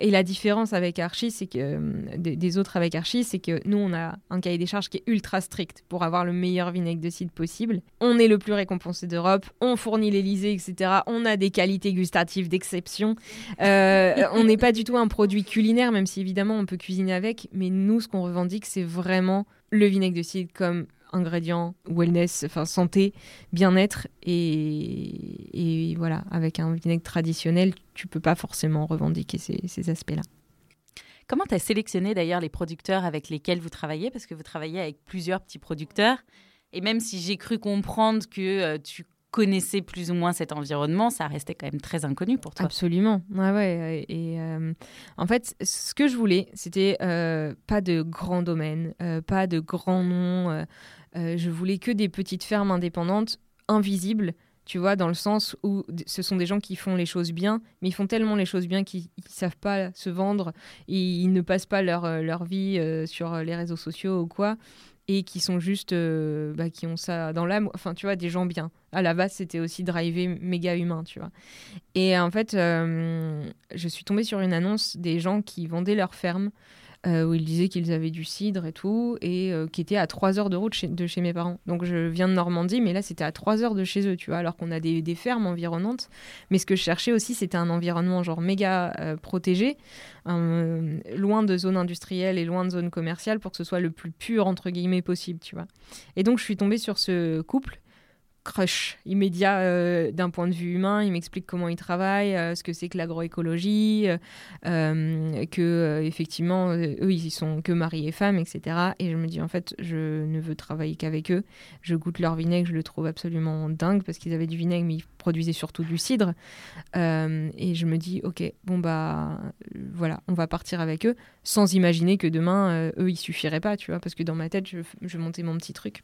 Et la différence avec Archie, c'est que euh, des, autres avec Archie, c'est que nous on a un cahier des charges qui est ultra strict pour avoir le meilleur vinaigre de cidre possible. On est le plus récompensé d'Europe, on fournit l'Elysée, etc. On a des qualités gustatives d'exception. Euh, on n'est pas du tout un produit culinaire, même si évidemment on peut cuisiner avec, mais nous ce qu'on revendique, c'est vraiment le vinaigre de cidre comme ingrédient wellness, enfin santé, bien-être et, voilà, avec un vinaigre traditionnel, tu peux pas forcément revendiquer ces, aspects-là. Comment tu as sélectionné d'ailleurs les producteurs avec lesquels vous travaillez? Parce que vous travaillez avec plusieurs petits producteurs. Et même si j'ai cru comprendre que euh, tu connaissais plus ou moins cet environnement, ça restait quand même très inconnu pour toi. Absolument. Ouais, ouais. Et euh, en fait, ce que je voulais, c'était euh, pas de grands domaines, euh, pas de grands noms. je voulais que des petites fermes indépendantes, invisibles. Tu vois, dans le sens où ce sont des gens qui font les choses bien, mais ils font tellement les choses bien qu'ils ne savent pas se vendre, et ils ne passent pas leur, leur vie sur les réseaux sociaux ou quoi. et qui sont juste, euh, bah, qui ont ça dans l'âme. Enfin, tu vois, des gens bien. À la base, c'était aussi drivé méga humain, tu vois. Et en fait, euh, je suis tombée sur une annonce des gens qui vendaient leur ferme euh, où ils disaient qu'ils avaient du cidre et tout, et euh, qui était à 3 heures de route de chez mes parents. Donc je viens de Normandie, mais là c'était à 3 heures de chez eux, tu vois, alors qu'on a des, fermes environnantes. Mais ce que je cherchais aussi, c'était un environnement genre méga euh, protégé, loin de zones industrielles et loin de zones commerciales pour que ce soit le plus pur, entre guillemets, possible, tu vois. Et donc je suis tombée sur ce couple crush immédiat euh, d'un point de vue humain. Il m'explique comment il travaille, euh, ce que c'est que l'agroécologie, euh, que effectivement eux ils sont que mari et femme, etc. Et je me dis en fait je ne veux travailler qu'avec eux. Je goûte leur vinaigre, je le trouve absolument dingue parce qu'ils avaient du vinaigre mais ils produisaient surtout du cidre. et je me dis ok bon bah voilà on va partir avec eux sans imaginer que demain eux ils suffiraient pas tu vois parce que dans ma tête je, je montais mon petit truc.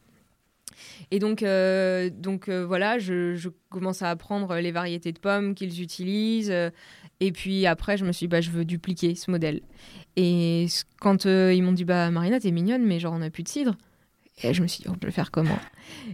Et donc, euh, donc euh, voilà, je, commence à apprendre les variétés de pommes qu'ils utilisent. Euh, et puis après, je me suis dit, bah, je veux dupliquer ce modèle. Et quand ils m'ont dit, bah, Marina, t'es mignonne, mais genre, on n'a plus de cidre. Et je me suis dit, on peut le faire comment?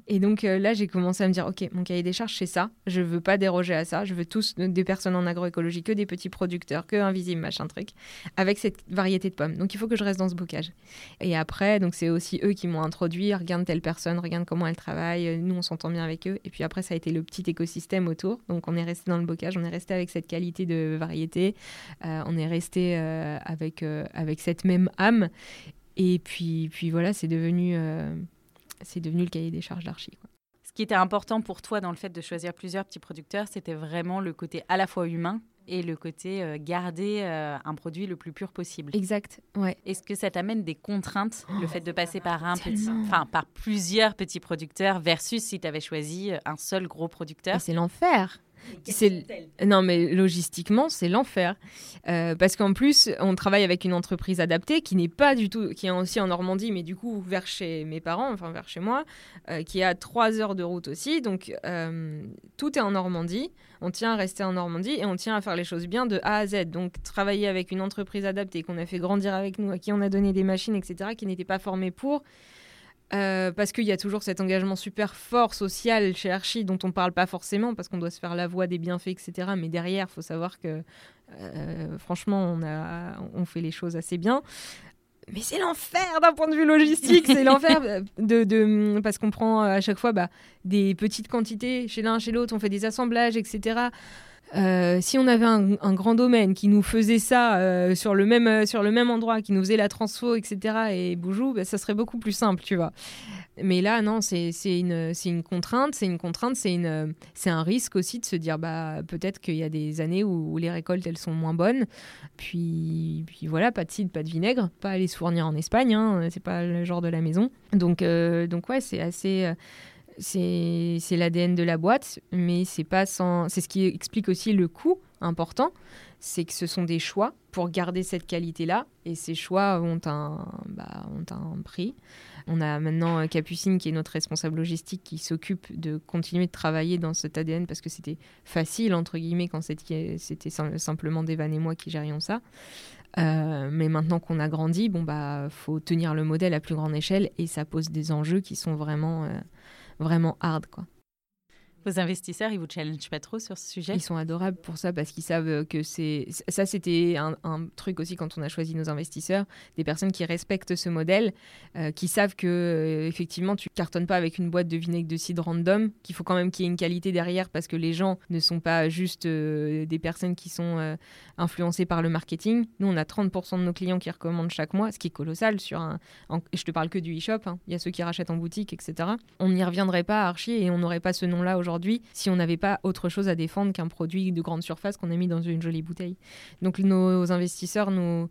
Et donc euh, là, j'ai commencé à me dire, OK, mon cahier des charges, c'est ça. Je veux pas déroger à ça. Je veux tous des personnes en agroécologie, que des petits producteurs, que invisibles, machin truc, avec cette variété de pommes. Donc il faut que je reste dans ce bocage. Et après, donc c'est aussi eux qui m'ont introduit. Regarde telle personne, regarde comment elle travaille. Nous, on s'entend bien avec eux. Et puis après, ça a été le petit écosystème autour. Donc on est resté dans le bocage, on est resté avec cette qualité de variété. Euh, on est resté euh, avec, avec cette même âme. Et puis, puis voilà, c'est devenu, euh, c'est devenu le cahier des charges d'archi. Ce qui était important pour toi dans le fait de choisir plusieurs petits producteurs, c'était vraiment le côté à la fois humain et le côté euh, garder euh, un produit le plus pur possible. Exact, ouais. Est-ce que ça t'amène des contraintes, le fait de passer par un petit, enfin par plusieurs petits producteurs versus si tu avais choisi un seul gros producteur? C'est l'enfer. Non, mais logistiquement, c'est l'enfer. Euh, parce qu'en plus, on travaille avec une entreprise adaptée qui n'est pas du tout, qui est aussi en Normandie, mais du coup vers chez mes parents, enfin vers chez moi, euh, qui à 3 heures de route aussi. Donc euh, tout est en Normandie. On tient à rester en Normandie et on tient à faire les choses bien de A à Z. Donc travailler avec une entreprise adaptée qu'on a fait grandir avec nous, à qui on a donné des machines, etc., qui n'étaient pas formés pour. Euh, parce qu'il y a toujours cet engagement super fort social chez Archie dont on ne parle pas forcément parce qu'on doit se faire la voix des bienfaits, etc. Mais derrière, il faut savoir que euh, franchement, on, a, on fait les choses assez bien. Mais c'est l'enfer d'un point de vue logistique, c'est l'enfer de, de, parce qu'on prend à chaque fois bah, des petites quantités chez l'un, chez l'autre, on fait des assemblages, etc. Euh, si on avait un, grand domaine qui nous faisait ça euh, sur, le même, euh, sur le même endroit, qui nous faisait la transfo, etc., et boujou, bah, ça serait beaucoup plus simple, tu vois. Mais là, non, c'est une, une contrainte, c'est une contrainte, c'est un risque aussi de se dire, bah, peut-être qu'il y a des années où, les récoltes, elles sont moins bonnes. Puis, puis voilà, pas de cidre, pas de vinaigre, pas aller se fournir en Espagne, hein, c'est pas le genre de la maison. Donc, donc ouais, c'est assez c'est l'ADN de la boîte, mais c'est pas sans. C'est ce qui explique aussi le coût important, c'est que ce sont des choix pour garder cette qualité-là, et ces choix ont un, bah, ont un prix. On a maintenant Capucine qui est notre responsable logistique qui s'occupe de continuer de travailler dans cet ADN parce que c'était facile entre guillemets quand c'était simplement Devan et moi qui gérions ça. Euh, mais maintenant qu'on a grandi, bon bah faut tenir le modèle à plus grande échelle et ça pose des enjeux qui sont vraiment euh, vraiment hard, quoi. Vos investisseurs, ils vous challengent pas trop sur ce sujet? Ils sont adorables pour ça parce qu'ils savent que c'est. Ça, c'était un, truc aussi quand on a choisi nos investisseurs, des personnes qui respectent ce modèle, euh, qui savent que euh, effectivement tu cartonnes pas avec une boîte de vinaigre de cidre random, qu'il faut quand même qu'il y ait une qualité derrière parce que les gens ne sont pas juste euh, des personnes qui sont influencées par le marketing. Nous, on a 30% de nos clients qui recommandent chaque mois, ce qui est colossal sur un. je te parle que du e-shop. Hein. Il y a ceux qui rachètent en boutique, etc. On n'y reviendrait pas à Archie et on n'aurait pas ce nom-là aujourd'hui si on n'avait pas autre chose à défendre qu'un produit de grande surface qu'on a mis dans une jolie bouteille. Donc nos investisseurs nous,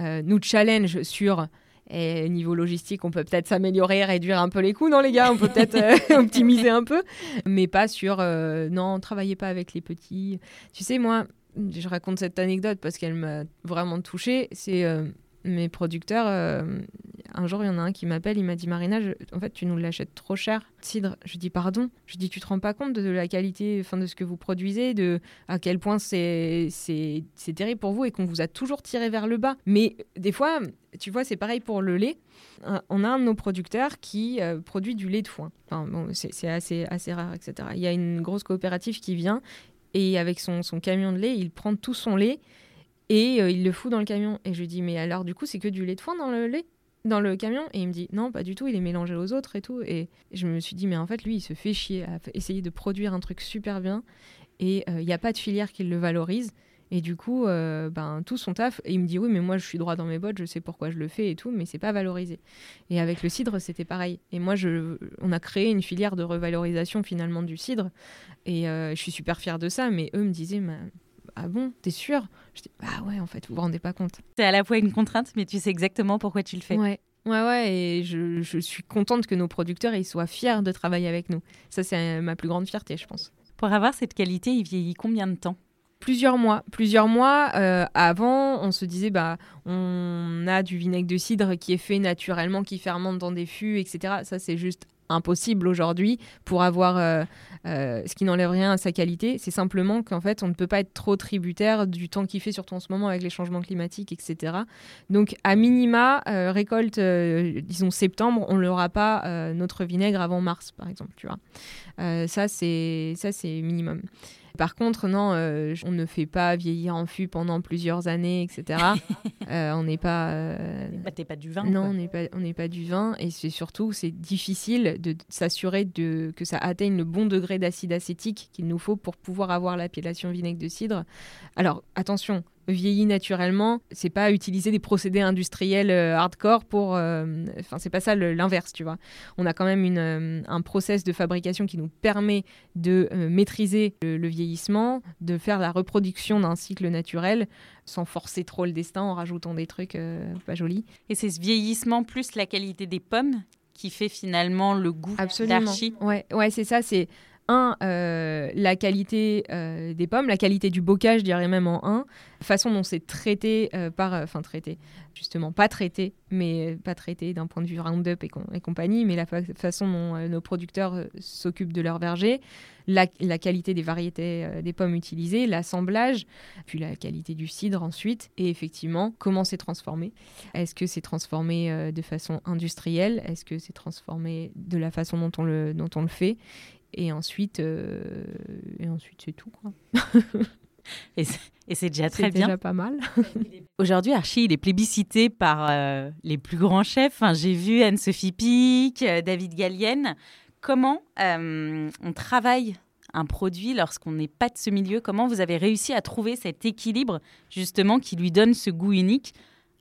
euh, nous challenge sur niveau logistique, on peut peut-être s'améliorer, réduire un peu les coûts, non les gars? On peut peut-être euh, optimiser un peu, mais pas sur euh, non, travaillez pas avec les petits. Tu sais, moi, je raconte cette anecdote parce qu'elle m'a vraiment touchée. C'est mes producteurs, un jour, il y en a un qui m'appelle, il m'a dit Marina, en fait, tu nous l'achètes trop cher, cidre. Je dis pardon. Je dis tu te rends pas compte de, la qualité, enfin de ce que vous produisez, de à quel point c'est c'est terrible pour vous et qu'on vous a toujours tiré vers le bas. Mais des fois, tu vois, c'est pareil pour le lait. On a un de nos producteurs qui euh, produit du lait de foin. Enfin, bon, c'est assez, assez rare, etc. Il y a une grosse coopérative qui vient et avec son, son camion de lait, il prend tout son lait et euh, il le fout dans le camion. Et je lui dis, mais alors du coup, c'est que du lait de foin dans le lait dans le camion? Et il me dit non pas du tout il est mélangé aux autres et tout. Et je me suis dit mais en fait lui il se fait chier à essayer de produire un truc super bien. Et euh, il n'y a pas de filière qui le valorise. Et du coup euh, ben tout son taf et il me dit oui mais moi je suis droit dans mes bottes je sais pourquoi je le fais et tout mais c'est pas valorisé. Et avec le cidre c'était pareil. Et moi je on a créé une filière de revalorisation finalement du cidre. Et je suis super fière de ça mais eux me disaient ah bon, t'es sûr? Je dis, bah ouais, en fait, vous vous rendez pas compte. C'est à la fois une contrainte, mais tu sais exactement pourquoi tu le fais. Ouais. Ouais, ouais, et je, je suis contente que nos producteurs ils soient fiers de travailler avec nous. Ça, c'est ma plus grande fierté, je pense. Pour avoir cette qualité, il vieillit combien de temps? Plusieurs mois. Plusieurs mois. Euh, avant, on se disait, bah, on a du vinaigre de cidre qui est fait naturellement, qui fermente dans des fûts, etc. Ça, c'est juste impossible aujourd'hui pour avoir euh, euh, ce qui n'enlève rien à sa qualité. C'est simplement qu'en fait, on ne peut pas être trop tributaire du temps qu'il fait, surtout en ce moment avec les changements climatiques, etc. Donc, à minima, euh, récolte, disons septembre, on n'aura pas notre vinaigre avant mars, par exemple. Tu vois, ça c'est ça c'est minimum. Par contre, non, euh, on ne fait pas vieillir en fût pendant plusieurs années, etc. Euh, on n'est pas. Euh, bah, t'es pas du vin. Non, on n'est pas, on n'est pas du vin, et c'est surtout c'est difficile de s'assurer de que ça atteigne le bon degré d'acide acétique qu'il nous faut pour pouvoir avoir l'appellation vinaigre de cidre. Alors attention, vieillit naturellement, c'est pas utiliser des procédés industriels euh, hardcore pour. Euh, enfin, c'est pas ça l'inverse, tu vois. On a quand même une, euh, un process de fabrication qui nous permet de maîtriser le, vieillissement, de faire la reproduction d'un cycle naturel sans forcer trop le destin en rajoutant des trucs pas jolis. Et c'est ce vieillissement plus la qualité des pommes qui fait finalement le goût Absolument. Ouais, ouais c'est ça. C'est un, euh, la qualité euh, des pommes, la qualité du bocage, je dirais même en un, façon dont c'est traité euh, par, enfin traité, justement pas traité, mais pas traité d'un point de vue Roundup et, et compagnie, mais la façon dont nos producteurs s'occupent de leur verger, la, qualité des variétés des pommes utilisées, l'assemblage, puis la qualité du cidre ensuite, et effectivement comment c'est transformé. Est-ce que c'est transformé de façon industrielle? Est-ce que c'est transformé de la façon dont on le, dont on le fait? Et ensuite, euh, et ensuite c'est tout. Quoi. et c'est déjà très bien. déjà pas mal. Aujourd'hui, Archie, il est plébiscité par euh, les plus grands chefs. Enfin, J'ai vu Anne-Sophie Pic, euh, David Gallienne. Comment on travaille un produit lorsqu'on n'est pas de ce milieu? Comment vous avez réussi à trouver cet équilibre, justement, qui lui donne ce goût unique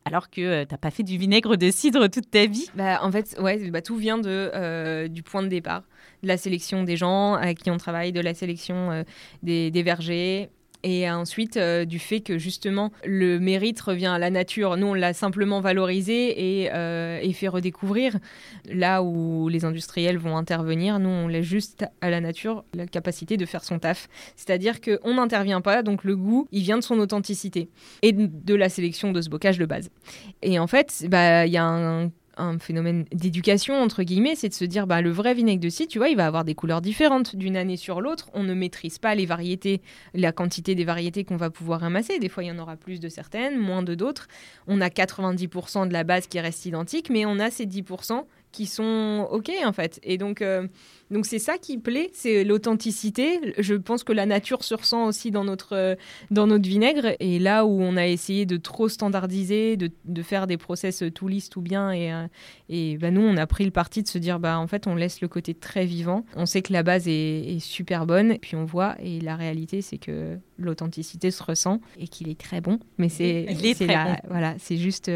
alors que tu n'as pas fait du vinaigre de cidre toute ta vie? Bah, En fait, ouais, bah, tout vient de, du point de départ de la sélection des gens avec qui on travaille, de la sélection euh, des, vergers. Et ensuite, euh, du fait que justement, le mérite revient à la nature. Nous, on l'a simplement valorisé et, euh, et, fait redécouvrir. Là où les industriels vont intervenir, nous, on laisse juste à la nature la capacité de faire son taf. C'est-à-dire qu'on n'intervient pas, donc le goût, il vient de son authenticité et de la sélection de ce bocage de base. Et en fait, bah, il y a un un phénomène d'éducation entre guillemets, c'est de se dire bah le vrai vinaigre de cidre, tu vois, il va avoir des couleurs différentes d'une année sur l'autre. On ne maîtrise pas les variétés, la quantité des variétés qu'on va pouvoir ramasser. Des fois, il y en aura plus de certaines, moins de d'autres. On a 90% de la base qui reste identique, mais on a ces 10% qui sont OK en fait. Et donc, euh, donc c'est ça qui plaît, c'est l'authenticité. Je pense que la nature se ressent aussi dans notre, euh, dans notre vinaigre. Et là où on a essayé de trop standardiser, de, de faire des process tout lisses, tout bien, et, euh, et bah, nous, on a pris le parti de se dire, bah, en fait, on laisse le côté très vivant. On sait que la base est, super bonne, puis on voit, et la réalité, c'est que l'authenticité se ressent et qu'il est très bon. Mais c'est voilà, c'est juste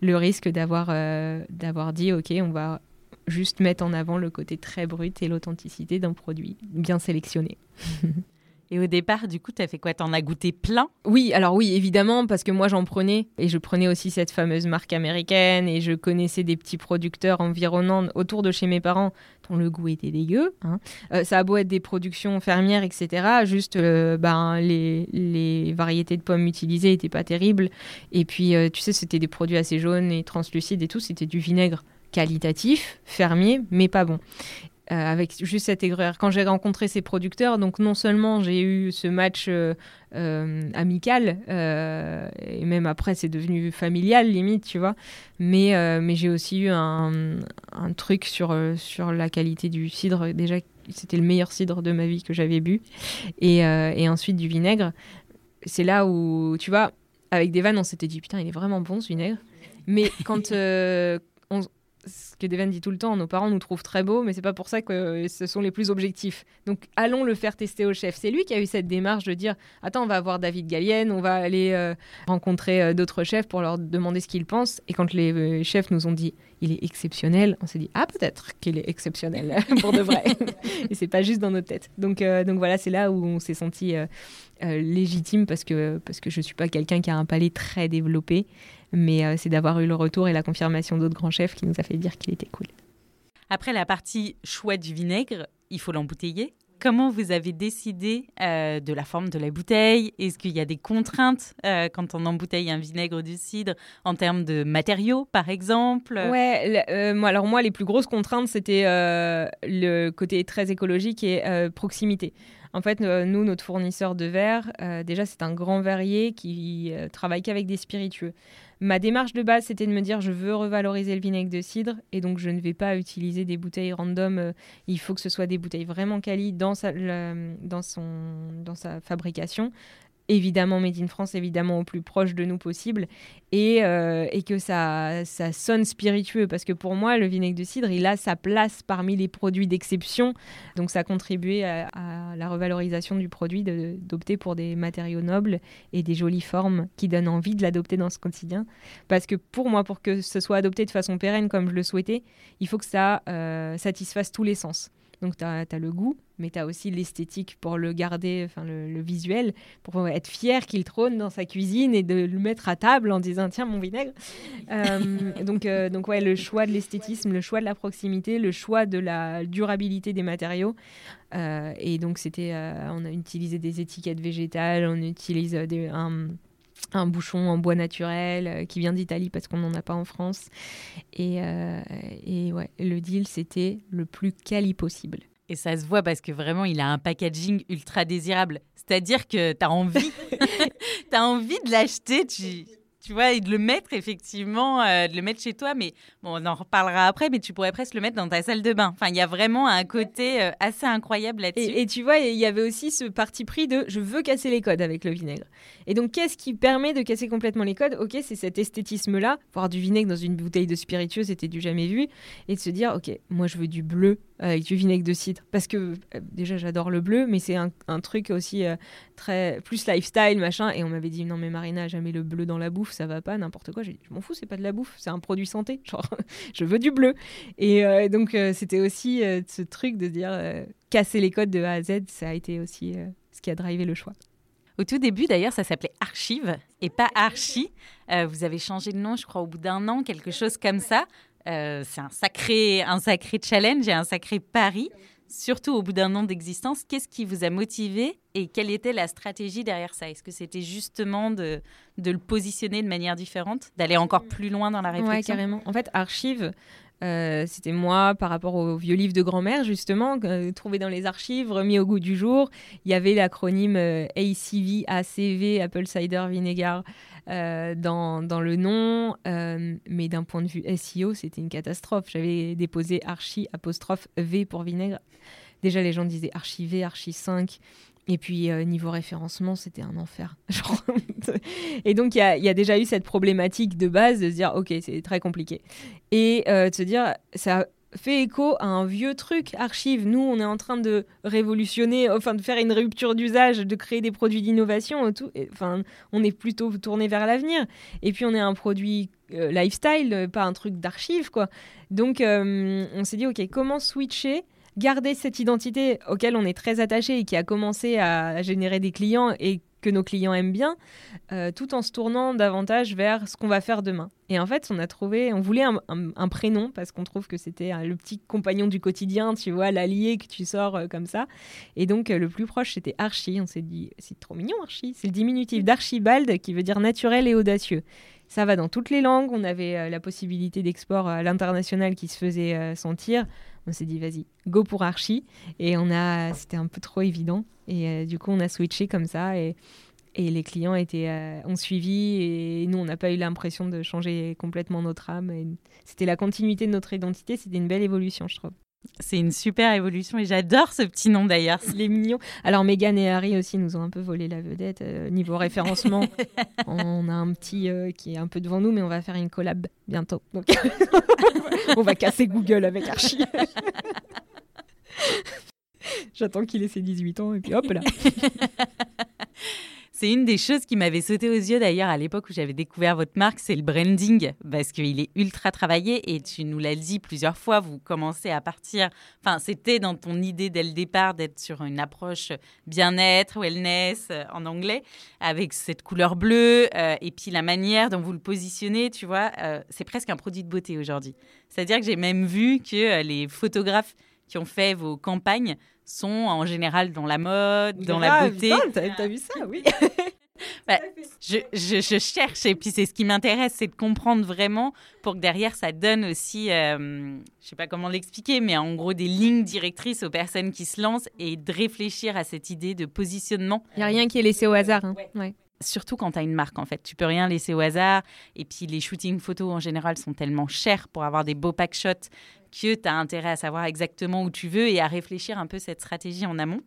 le risque d'avoir d'avoir dit, OK, on va juste mettre en avant le côté très brut et l'authenticité d'un produit bien sélectionné. Et au départ, du coup, tu as fait quoi? T'en as goûté plein? Oui, alors oui, évidemment, parce que moi j'en prenais. Et je prenais aussi cette fameuse marque américaine. Et je connaissais des petits producteurs environnants autour de chez mes parents dont le goût était dégueu. Hein. Euh, ça a beau être des productions fermières, etc. Juste, euh, ben, les, les, variétés de pommes utilisées n'étaient pas terribles. Et puis, euh, tu sais, c'était des produits assez jaunes et translucides et tout. C'était du vinaigre qualitatif, fermier, mais pas bon. Euh, avec juste cette aigreur. Quand j'ai rencontré ces producteurs, donc non seulement j'ai eu ce match euh, euh, amical, et même après c'est devenu familial limite, tu vois, mais, mais j'ai aussi eu un, un, truc sur, sur la qualité du cidre. Déjà, c'était le meilleur cidre de ma vie que j'avais bu, et, et ensuite du vinaigre. C'est là où, tu vois, avec des vannes, on s'était dit, putain, il est vraiment bon ce vinaigre. Mais quand, ce que Deven dit tout le temps, nos parents nous trouvent très beaux, mais c'est pas pour ça que ce sont les plus objectifs. Donc allons le faire tester au chef. C'est lui qui a eu cette démarche de dire attends, on va voir David Gallienne, on va aller euh, rencontrer euh, d'autres chefs pour leur demander ce qu'ils pensent. Et quand les euh, chefs nous ont dit il est exceptionnel, on s'est dit ah peut-être qu'il est exceptionnel pour de vrai. Et c'est pas juste dans notre tête. Donc donc voilà, c'est là où on s'est senti légitime parce que parce que je suis pas quelqu'un qui a un palais très développé mais euh, c'est d'avoir eu le retour et la confirmation d'autres grands chefs qui nous a fait dire qu'il était cool. Après la partie choix du vinaigre, il faut l'embouteiller. Comment vous avez décidé euh, de la forme de la bouteille? Est-ce qu'il y a des contraintes euh, quand on embouteille un vinaigre du cidre en termes de matériaux, par exemple? Ouais, moi, alors moi, les plus grosses contraintes, c'était le côté très écologique et proximité. En fait, nous, notre fournisseur de verre, déjà, c'est un grand verrier qui travaille qu'avec des spiritueux. Ma démarche de base, c'était de me dire je veux revaloriser le vinaigre de cidre et donc je ne vais pas utiliser des bouteilles random. Euh, il faut que ce soit des bouteilles vraiment quali dans sa, dans sa fabrication évidemment made in France, évidemment au plus proche de nous possible, et, euh, et que ça, ça sonne spiritueux, parce que pour moi, le vinaigre de cidre, il a sa place parmi les produits d'exception, donc ça a contribué à, la revalorisation du produit, d'opter pour des matériaux nobles et des jolies formes qui donnent envie de l'adopter dans ce quotidien, parce que pour moi, pour que ce soit adopté de façon pérenne comme je le souhaitais, il faut que ça euh, satisfasse tous les sens. Donc tu as, le goût, mais tu as aussi l'esthétique pour le garder, enfin le, visuel, pour être fier qu'il trône dans sa cuisine et de le mettre à table en disant tiens mon vinaigre. Euh, donc, euh, donc ouais, le choix de l'esthétisme, le choix de la proximité, le choix de la durabilité des matériaux. Euh, et donc c'était, on a utilisé des étiquettes végétales, on utilise des, un, un bouchon en bois naturel qui vient d'Italie parce qu'on n'en a pas en France. Et, et ouais, le deal, c'était le plus quali possible. Et ça se voit parce que vraiment, il a un packaging ultra désirable. C'est-à-dire que tu as envie, as envie de l'acheter. Tu, tu vois, et de le mettre effectivement, euh, de le mettre chez toi, mais bon, on en reparlera après, mais tu pourrais presque le mettre dans ta salle de bain. Enfin, il y a vraiment un côté euh, assez incroyable là-dessus. Et, tu vois, il y avait aussi ce parti pris de je veux casser les codes avec le vinaigre. Et donc, qu'est-ce qui permet de casser complètement les codes? Ok, c'est cet esthétisme-là, voir du vinaigre dans une bouteille de spiritueux, c'était du jamais vu, et de se dire, ok, moi je veux du bleu avec du vinaigre de cidre, parce que euh, déjà j'adore le bleu, mais c'est un, truc aussi très plus lifestyle machin. Et on m'avait dit non mais Marina, jamais le bleu dans la bouffe ça va pas, n'importe quoi. J'ai dit, je m'en fous, c'est pas de la bouffe, c'est un produit santé. Genre, je veux du bleu. Et euh, donc, euh, c'était aussi euh, ce truc de dire casser les codes de A à Z, ça a été aussi ce qui a drivé le choix. Au tout début, d'ailleurs, ça s'appelait Archive et pas Archie. vous avez changé de nom, je crois, au bout d'un an, quelque chose comme ça. c'est un sacré, un sacré challenge et un sacré pari surtout au bout d'un an d'existence, qu'est-ce qui vous a motivé et quelle était la stratégie derrière ça? Est-ce que c'était justement de, de, le positionner de manière différente, d'aller encore plus loin dans la réflexion? Oui, carrément. En fait, Archive, euh, c'était moi par rapport au vieux livre de grand-mère, justement, euh, trouvé dans les archives, remis au goût du jour. Il y avait l'acronyme euh, ACV, ACV, Apple Cider Vinegar, dans, dans, le nom. mais d'un point de vue SEO, c'était une catastrophe. J'avais déposé archi apostrophe V pour vinaigre. Déjà, les gens disaient archivé, archi 5. Et puis, euh, niveau référencement, c'était un enfer. et donc, il y, a, déjà eu cette problématique de base de se dire, OK, c'est très compliqué. Et euh, de se dire, ça fait écho à un vieux truc, archive. Nous, on est en train de révolutionner, enfin, de faire une rupture d'usage, de créer des produits d'innovation. Enfin, on est plutôt tourné vers l'avenir. Et puis, on est un produit euh, lifestyle, pas un truc d'archive, quoi. Donc, on s'est dit, OK, comment switcher garder cette identité auquel on est très attaché et qui a commencé à générer des clients et que nos clients aiment bien, euh, tout en se tournant davantage vers ce qu'on va faire demain. Et en fait, on a trouvé, on voulait un, prénom parce qu'on trouve que c'était euh, le petit compagnon du quotidien, tu vois, l'allié que tu sors euh, comme ça. Et donc, le plus proche, c'était Archie. On s'est dit, c'est trop mignon, Archie. C'est le diminutif d'Archibald qui veut dire naturel et audacieux. Ça va dans toutes les langues. On avait la possibilité d'export à l'international qui se faisait sentir on s'est dit vas-y, go pour Archie. Et on a, c'était un peu trop évident. Et euh, du coup, on a switché comme ça et, et les clients étaient, euh, ont suivi et nous, on n'a pas eu l'impression de changer complètement notre âme. C'était la continuité de notre identité. C'était une belle évolution, je trouve. C'est une super évolution et j'adore ce petit nom d'ailleurs. Les mignons. Alors Megan et Harry aussi nous ont un peu volé la vedette. Euh, niveau référencement, on a un petit euh, qui est un peu devant nous, mais on va faire une collab bientôt. Donc on va casser Google avec Archie. J'attends qu'il ait ses 18 ans et puis hop là. C'est une des choses qui m'avait sauté aux yeux d'ailleurs à l'époque où j'avais découvert votre marque, c'est le branding, parce qu'il est ultra travaillé et tu nous l'as dit plusieurs fois, vous commencez à partir, enfin c'était dans ton idée dès le départ d'être sur une approche bien-être, wellness euh, en anglais, avec cette couleur bleue euh, et puis la manière dont vous le positionnez, tu vois, euh, c'est presque un produit de beauté aujourd'hui. C'est-à-dire que j'ai même vu que les photographes qui ont fait vos campagnes sont en général dans la mode, dans la beauté. T'as vu ça, oui. Bah, je, je, cherche et puis c'est ce qui m'intéresse, c'est de comprendre vraiment pour que derrière ça donne aussi, euh, je sais pas comment l'expliquer, mais en gros des lignes directrices aux personnes qui se lancent et de réfléchir à cette idée de positionnement. Il n'y a rien qui est laissé au hasard. Hein. Ouais surtout quand tu as une marque en fait. Tu peux rien laisser au hasard. Et puis les shootings photos en général sont tellement chers pour avoir des beaux pack shots que tu as intérêt à savoir exactement où tu veux et à réfléchir un peu cette stratégie en amont.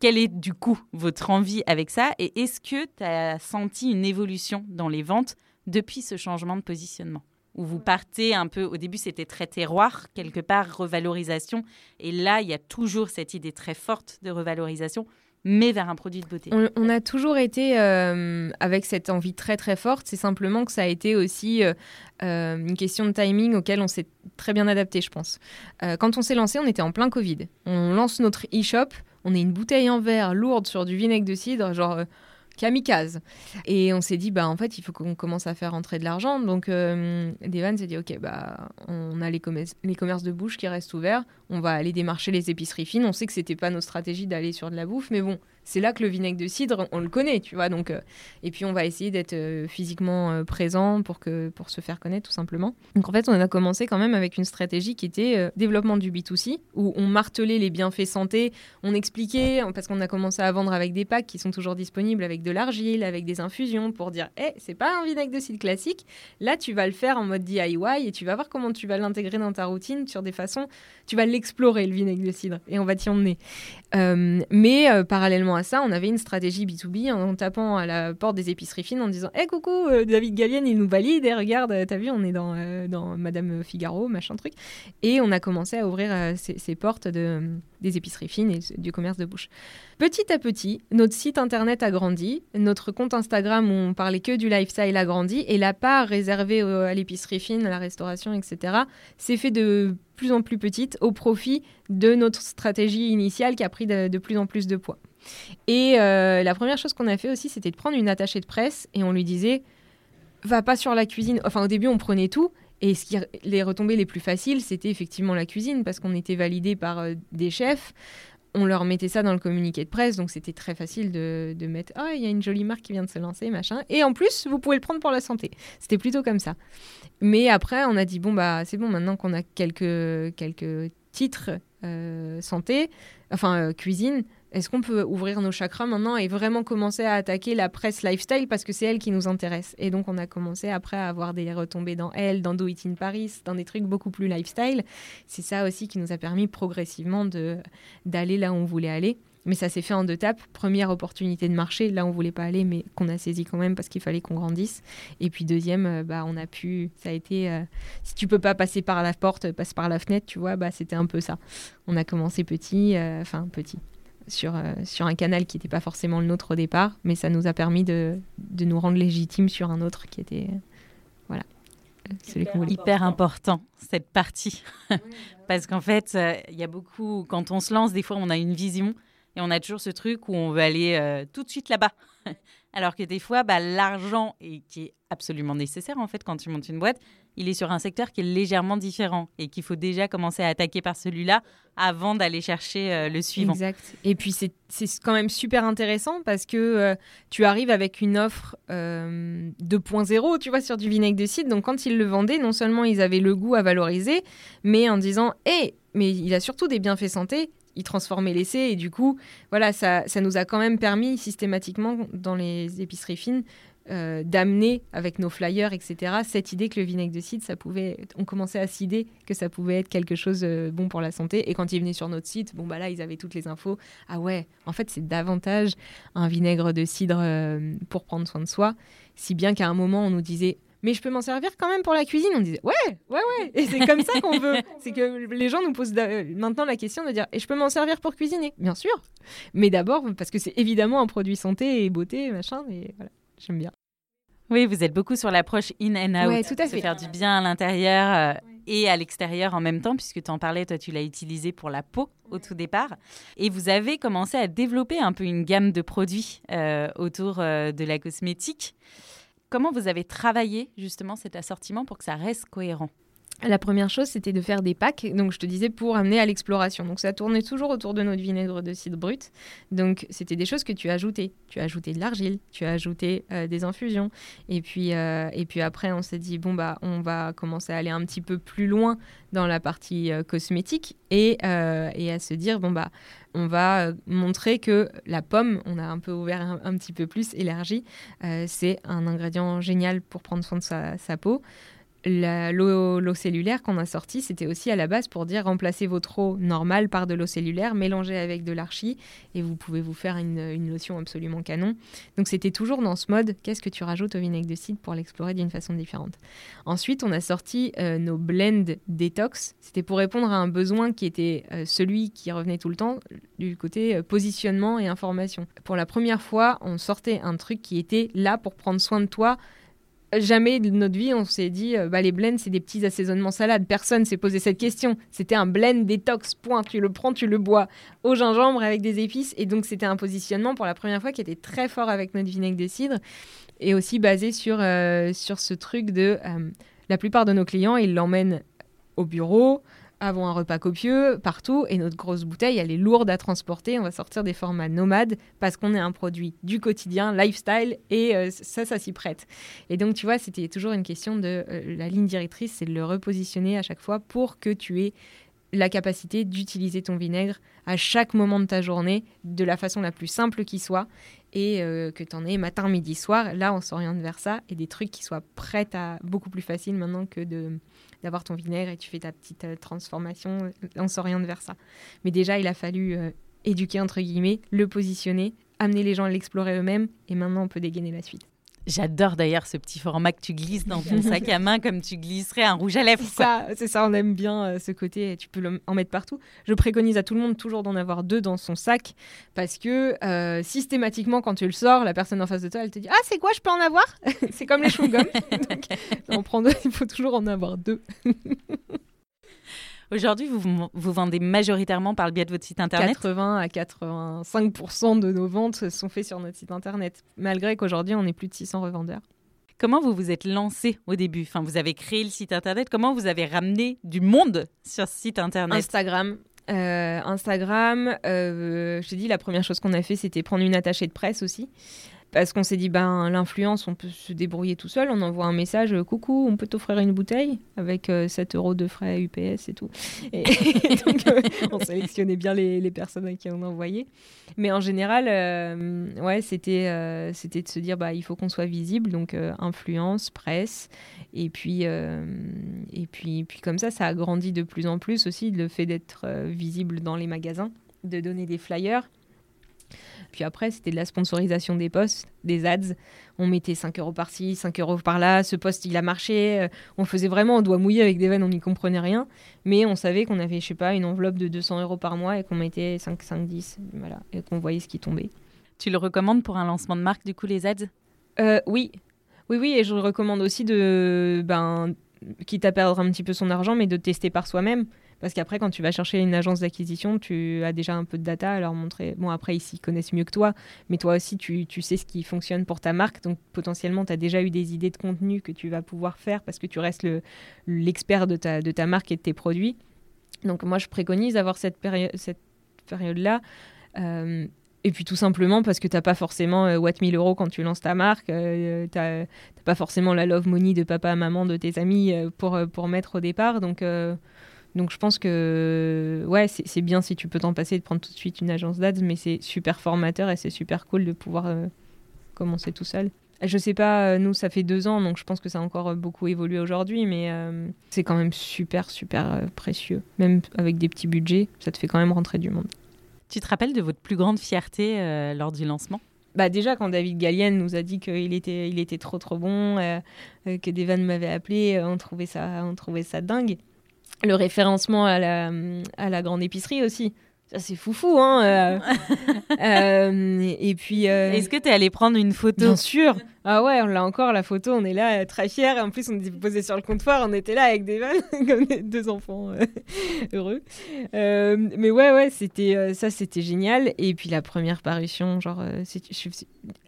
Quelle est du coup votre envie avec ça et est-ce que tu as senti une évolution dans les ventes depuis ce changement de positionnement? Où vous partez un peu, au début c'était très terroir, quelque part revalorisation, et là il y a toujours cette idée très forte de revalorisation mais vers un produit de beauté. On, a toujours été euh, avec cette envie très très forte. C'est simplement que ça a été aussi euh, euh, une question de timing auquel on s'est très bien adapté, je pense. quand on s'est lancé, on était en plein Covid. On lance notre e-shop, on est une bouteille en verre lourde sur du vinaigre de cidre, genre kamikaze. Et on s'est dit, bah, en fait, il faut qu'on commence à faire rentrer de l'argent. Donc, euh, Devan s'est dit, OK, bah, on a les, les commerces de bouche qui restent ouverts. On va aller démarcher les épiceries fines. On sait que c'était pas notre stratégie d'aller sur de la bouffe, mais bon, c'est là que le vinaigre de cidre, on le connaît, tu vois. Donc, euh, et puis on va essayer d'être euh, physiquement euh, présent pour que pour se faire connaître tout simplement. Donc en fait, on a commencé quand même avec une stratégie qui était développement du B2C, où on martelait les bienfaits santé, on expliquait parce qu'on a commencé à vendre avec des packs qui sont toujours disponibles avec de l'argile, avec des infusions pour dire, hé, c'est pas un vinaigre de cidre classique. Là, tu vas le faire en mode DIY et tu vas voir comment tu vas l'intégrer dans ta routine sur des façons, tu vas l'explorer le vinaigre de cidre et on va t'y emmener. mais parallèlement à ça, on avait une stratégie B2B en, tapant à la porte des épiceries fines en disant eh, coucou, euh, David Gallienne, il nous valide, et regarde, euh, t'as vu, on est dans, euh, dans Madame Figaro, machin truc. Et on a commencé à ouvrir ces, portes de, des épiceries fines et du commerce de bouche. Petit à petit, notre site internet a grandi, notre compte Instagram où on parlait que du lifestyle a grandi, et la part réservée à l'épicerie fine, à la restauration, etc., s'est fait de plus en plus petite au profit de notre stratégie initiale qui a pris de plus en plus de poids. Et euh, la première chose qu'on a fait aussi, c'était de prendre une attachée de presse et on lui disait va pas sur la cuisine. Enfin, au début, on prenait tout. Et ce qui les retombées les plus faciles, c'était effectivement la cuisine parce qu'on était validé par euh, des chefs. On leur mettait ça dans le communiqué de presse, donc c'était très facile de, mettre Ah, il y a une jolie marque qui vient de se lancer, machin. Et en plus, vous pouvez le prendre pour la santé. C'était plutôt comme ça. Mais après, on a dit Bon, bah, c'est bon, maintenant qu'on a quelques, quelques titres euh, santé, enfin cuisine, est-ce qu'on peut ouvrir nos chakras maintenant et vraiment commencer à attaquer la presse lifestyle parce que c'est elle qui nous intéresse Et donc on a commencé après à avoir des retombées dans elle, dans Do It in Paris, dans des trucs beaucoup plus lifestyle. C'est ça aussi qui nous a permis progressivement d'aller là où on voulait aller. Mais ça s'est fait en deux tapes. Première opportunité de marché, là on voulait pas aller, mais qu'on a saisi quand même parce qu'il fallait qu'on grandisse. Et puis deuxième, euh, bah on a pu, ça a été, euh, si tu peux pas passer par la porte, passe par la fenêtre, tu vois, bah c'était un peu ça. On a commencé petit, euh, enfin petit sur, euh, sur un canal qui n'était pas forcément le nôtre au départ, mais ça nous a permis de, de, nous rendre légitimes sur un autre qui était. voilà. celui Hyper important, cette partie. Parce qu'en fait, euh, il y a beaucoup, quand on se lance, des fois, on a une vision et on a toujours ce truc où on veut aller euh, tout de suite là-bas. Alors que des fois, bah, l'argent, qui est absolument nécessaire en fait quand tu montes une boîte, il est sur un secteur qui est légèrement différent et qu'il faut déjà commencer à attaquer par celui-là avant d'aller chercher euh, le suivant. Exact. Et puis c'est quand même super intéressant parce que euh, tu arrives avec une offre 2.0, tu vois, sur du vinaigre de cidre. Donc quand ils le vendaient, non seulement ils avaient le goût à valoriser, mais en disant, hé, mais il a surtout des bienfaits santé il transformait l'essai et du coup, voilà, ça, ça nous a quand même permis systématiquement dans les épiceries fines euh, d'amener avec nos flyers, etc., cette idée que le vinaigre de cidre, ça pouvait, on commençait à cider que ça pouvait être quelque chose de bon pour la santé. Et quand ils venaient sur notre site, bon bah là, ils avaient toutes les infos. Ah ouais, en fait, c'est davantage un vinaigre de cidre euh, pour prendre soin de soi, si bien qu'à un moment, on nous disait mais je peux m'en servir quand même pour la cuisine? On disait, ouais, ouais, ouais. Et c'est comme ça qu'on veut. C'est que les gens nous posent maintenant la question de dire, et je peux m'en servir pour cuisiner? Bien sûr. Mais d'abord, parce que c'est évidemment un produit santé et beauté, machin. Et voilà, j'aime bien. Oui, vous êtes beaucoup sur l'approche in and out. Ouais, tout à fait. Se faire du bien à l'intérieur euh, et à l'extérieur en même temps, puisque tu en parlais, toi, tu l'as utilisé pour la peau au tout départ. Et vous avez commencé à développer un peu une gamme de produits euh, autour euh, de la cosmétique. Comment vous avez travaillé justement cet assortiment pour que ça reste cohérent? La première chose, c'était de faire des packs, donc je te disais pour amener à l'exploration. Donc ça tournait toujours autour de notre vinaigre de cidre brut. Donc c'était des choses que tu ajoutais. Tu as ajouté de l'argile, tu as ajouté euh, des infusions. Et puis, euh, et puis après, on s'est dit, bon, bah, on va commencer à aller un petit peu plus loin dans la partie euh, cosmétique et, et, à se dire, bon, bah, on va montrer que la pomme, on a un peu ouvert un, petit peu plus, élargi, c'est un ingrédient génial pour prendre soin de sa, sa peau l'eau cellulaire qu'on a sorti, c'était aussi à la base pour dire remplacer votre eau normale par de l'eau cellulaire, mélangée avec de l'archi, et vous pouvez vous faire une, lotion absolument canon. Donc c'était toujours dans ce mode, qu'est-ce que tu rajoutes au vinaigre de cidre pour l'explorer d'une façon différente? Ensuite, on a sorti euh, nos blends détox. C'était pour répondre à un besoin qui était euh, celui qui revenait tout le temps, du côté euh, positionnement et information. Pour la première fois, on sortait un truc qui était là pour prendre soin de toi jamais de notre vie on s'est dit euh, bah, les blends c'est des petits assaisonnements salades. Personne s'est posé cette question. C'était un blend détox, point. Tu le prends, tu le bois au gingembre avec des épices. Et donc c'était un positionnement pour la première fois qui était très fort avec notre vinaigre de cidre et aussi basé sur, euh, sur ce truc de euh, la plupart de nos clients, ils l'emmènent au bureau, avons un repas copieux partout et notre grosse bouteille, elle est lourde à transporter. On va sortir des formats nomades parce qu'on est un produit du quotidien, lifestyle et euh, ça, ça s'y prête. Et donc, tu vois, c'était toujours une question de euh, la ligne directrice, c'est de le repositionner à chaque fois pour que tu aies la capacité d'utiliser ton vinaigre à chaque moment de ta journée de la façon la plus simple qui soit et euh, que tu en aies matin, midi, soir. Là, on s'oriente vers ça et des trucs qui soient prêts à beaucoup plus facile maintenant que de d'avoir ton vinaigre et tu fais ta petite euh, transformation, euh, on s'oriente vers ça. Mais déjà, il a fallu euh, éduquer, entre guillemets, le positionner, amener les gens à l'explorer eux-mêmes, et maintenant on peut dégainer la suite. J'adore d'ailleurs ce petit format que tu glisses dans ton sac à main comme tu glisserais un rouge à lèvres. C'est ça, c'est ça, on aime bien euh, ce côté, tu peux en mettre partout. Je préconise à tout le monde toujours d'en avoir deux dans son sac parce que euh, systématiquement quand tu le sors, la personne en face de toi, elle te dit "Ah, c'est quoi, je peux en avoir? C'est comme les chewing-gums." on prend deux, il faut toujours en avoir deux. Aujourd'hui, vous, vous vendez majoritairement par le biais de votre site internet 80 à 85 de nos ventes sont faites sur notre site internet, malgré qu'aujourd'hui, on est plus de 600 revendeurs. Comment vous vous êtes lancé au début? Enfin, vous avez créé le site internet. Comment vous avez ramené du monde sur ce site internet? Instagram. Euh, Instagram, euh, je t'ai dit, la première chose qu'on a fait, c'était prendre une attachée de presse aussi parce qu'on s'est dit, ben, l'influence, on peut se débrouiller tout seul. On envoie un message, euh, coucou, on peut t'offrir une bouteille avec 7 euh, euros de frais UPS et tout. Et, donc, euh, on sélectionnait bien les, personnes à qui on envoyait. Mais en général, ouais, c'était, c'était de se dire, bah, il faut qu'on soit visible, donc influence, presse. Et puis, et puis, puis comme ça, ça a grandi de plus en plus aussi, le fait d'être visible dans les magasins, de donner des flyers. Puis après, c'était de la sponsorisation des posts, des ads. On mettait 5 euros par-ci, 5 euros par-là. Ce post, il a marché. Euh, on faisait vraiment, on doit mouiller avec des veines, on n'y comprenait rien. Mais on savait qu'on avait, je sais pas, une enveloppe de 200 euros par mois et qu'on mettait 5, 5, 10. Voilà. Et qu'on voyait ce qui tombait. Tu le recommandes pour un lancement de marque, du coup, les ads? Euh, Oui. Oui, oui. Et je le recommande aussi de. Ben, quitte à perdre un petit peu son argent, mais de tester par soi-même. Parce qu'après, quand tu vas chercher une agence d'acquisition, tu as déjà un peu de data à leur montrer. Bon, après, ils s'y connaissent mieux que toi, mais toi aussi, tu, tu, sais ce qui fonctionne pour ta marque. Donc, potentiellement, tu as déjà eu des idées de contenu que tu vas pouvoir faire parce que tu restes l'expert de ta, de ta marque et de tes produits. Donc, moi, je préconise d'avoir cette, période cette période-là. Euh, et puis tout simplement parce que tu n'as pas forcément euh, what 1000 euros quand tu lances ta marque, euh, tu n'as pas forcément la love money de papa, maman, de tes amis euh, pour, pour mettre au départ. Donc, donc je pense que ouais, c'est bien si tu peux t'en passer de prendre tout de suite une agence d'ads, mais c'est super formateur et c'est super cool de pouvoir commencer tout seul. Je sais pas, nous ça fait deux ans, donc je pense que ça a encore beaucoup évolué aujourd'hui, mais c'est quand même super, super précieux. Même avec des petits budgets, ça te fait quand même rentrer du monde. Tu te rappelles de votre plus grande fierté euh, lors du lancement? Bah déjà quand David Gallienne nous a dit qu'il était, il était trop trop bon, euh, euh, que Devan m'avait appelé, on trouvait ça, on trouvait ça dingue. Le référencement à la, à la grande épicerie aussi. Ça, c'est foufou, hein. Euh, euh, et puis. Euh, Est-ce que tu es allé prendre une photo Bien sûr. Ah ouais, on l'a encore, la photo. On est là, très fiers. En plus, on était posé sur le comptoir. On était là avec des vannes, comme deux enfants heureux. mais ouais, ouais, c'était ça, c'était génial. Et puis la première parution, genre,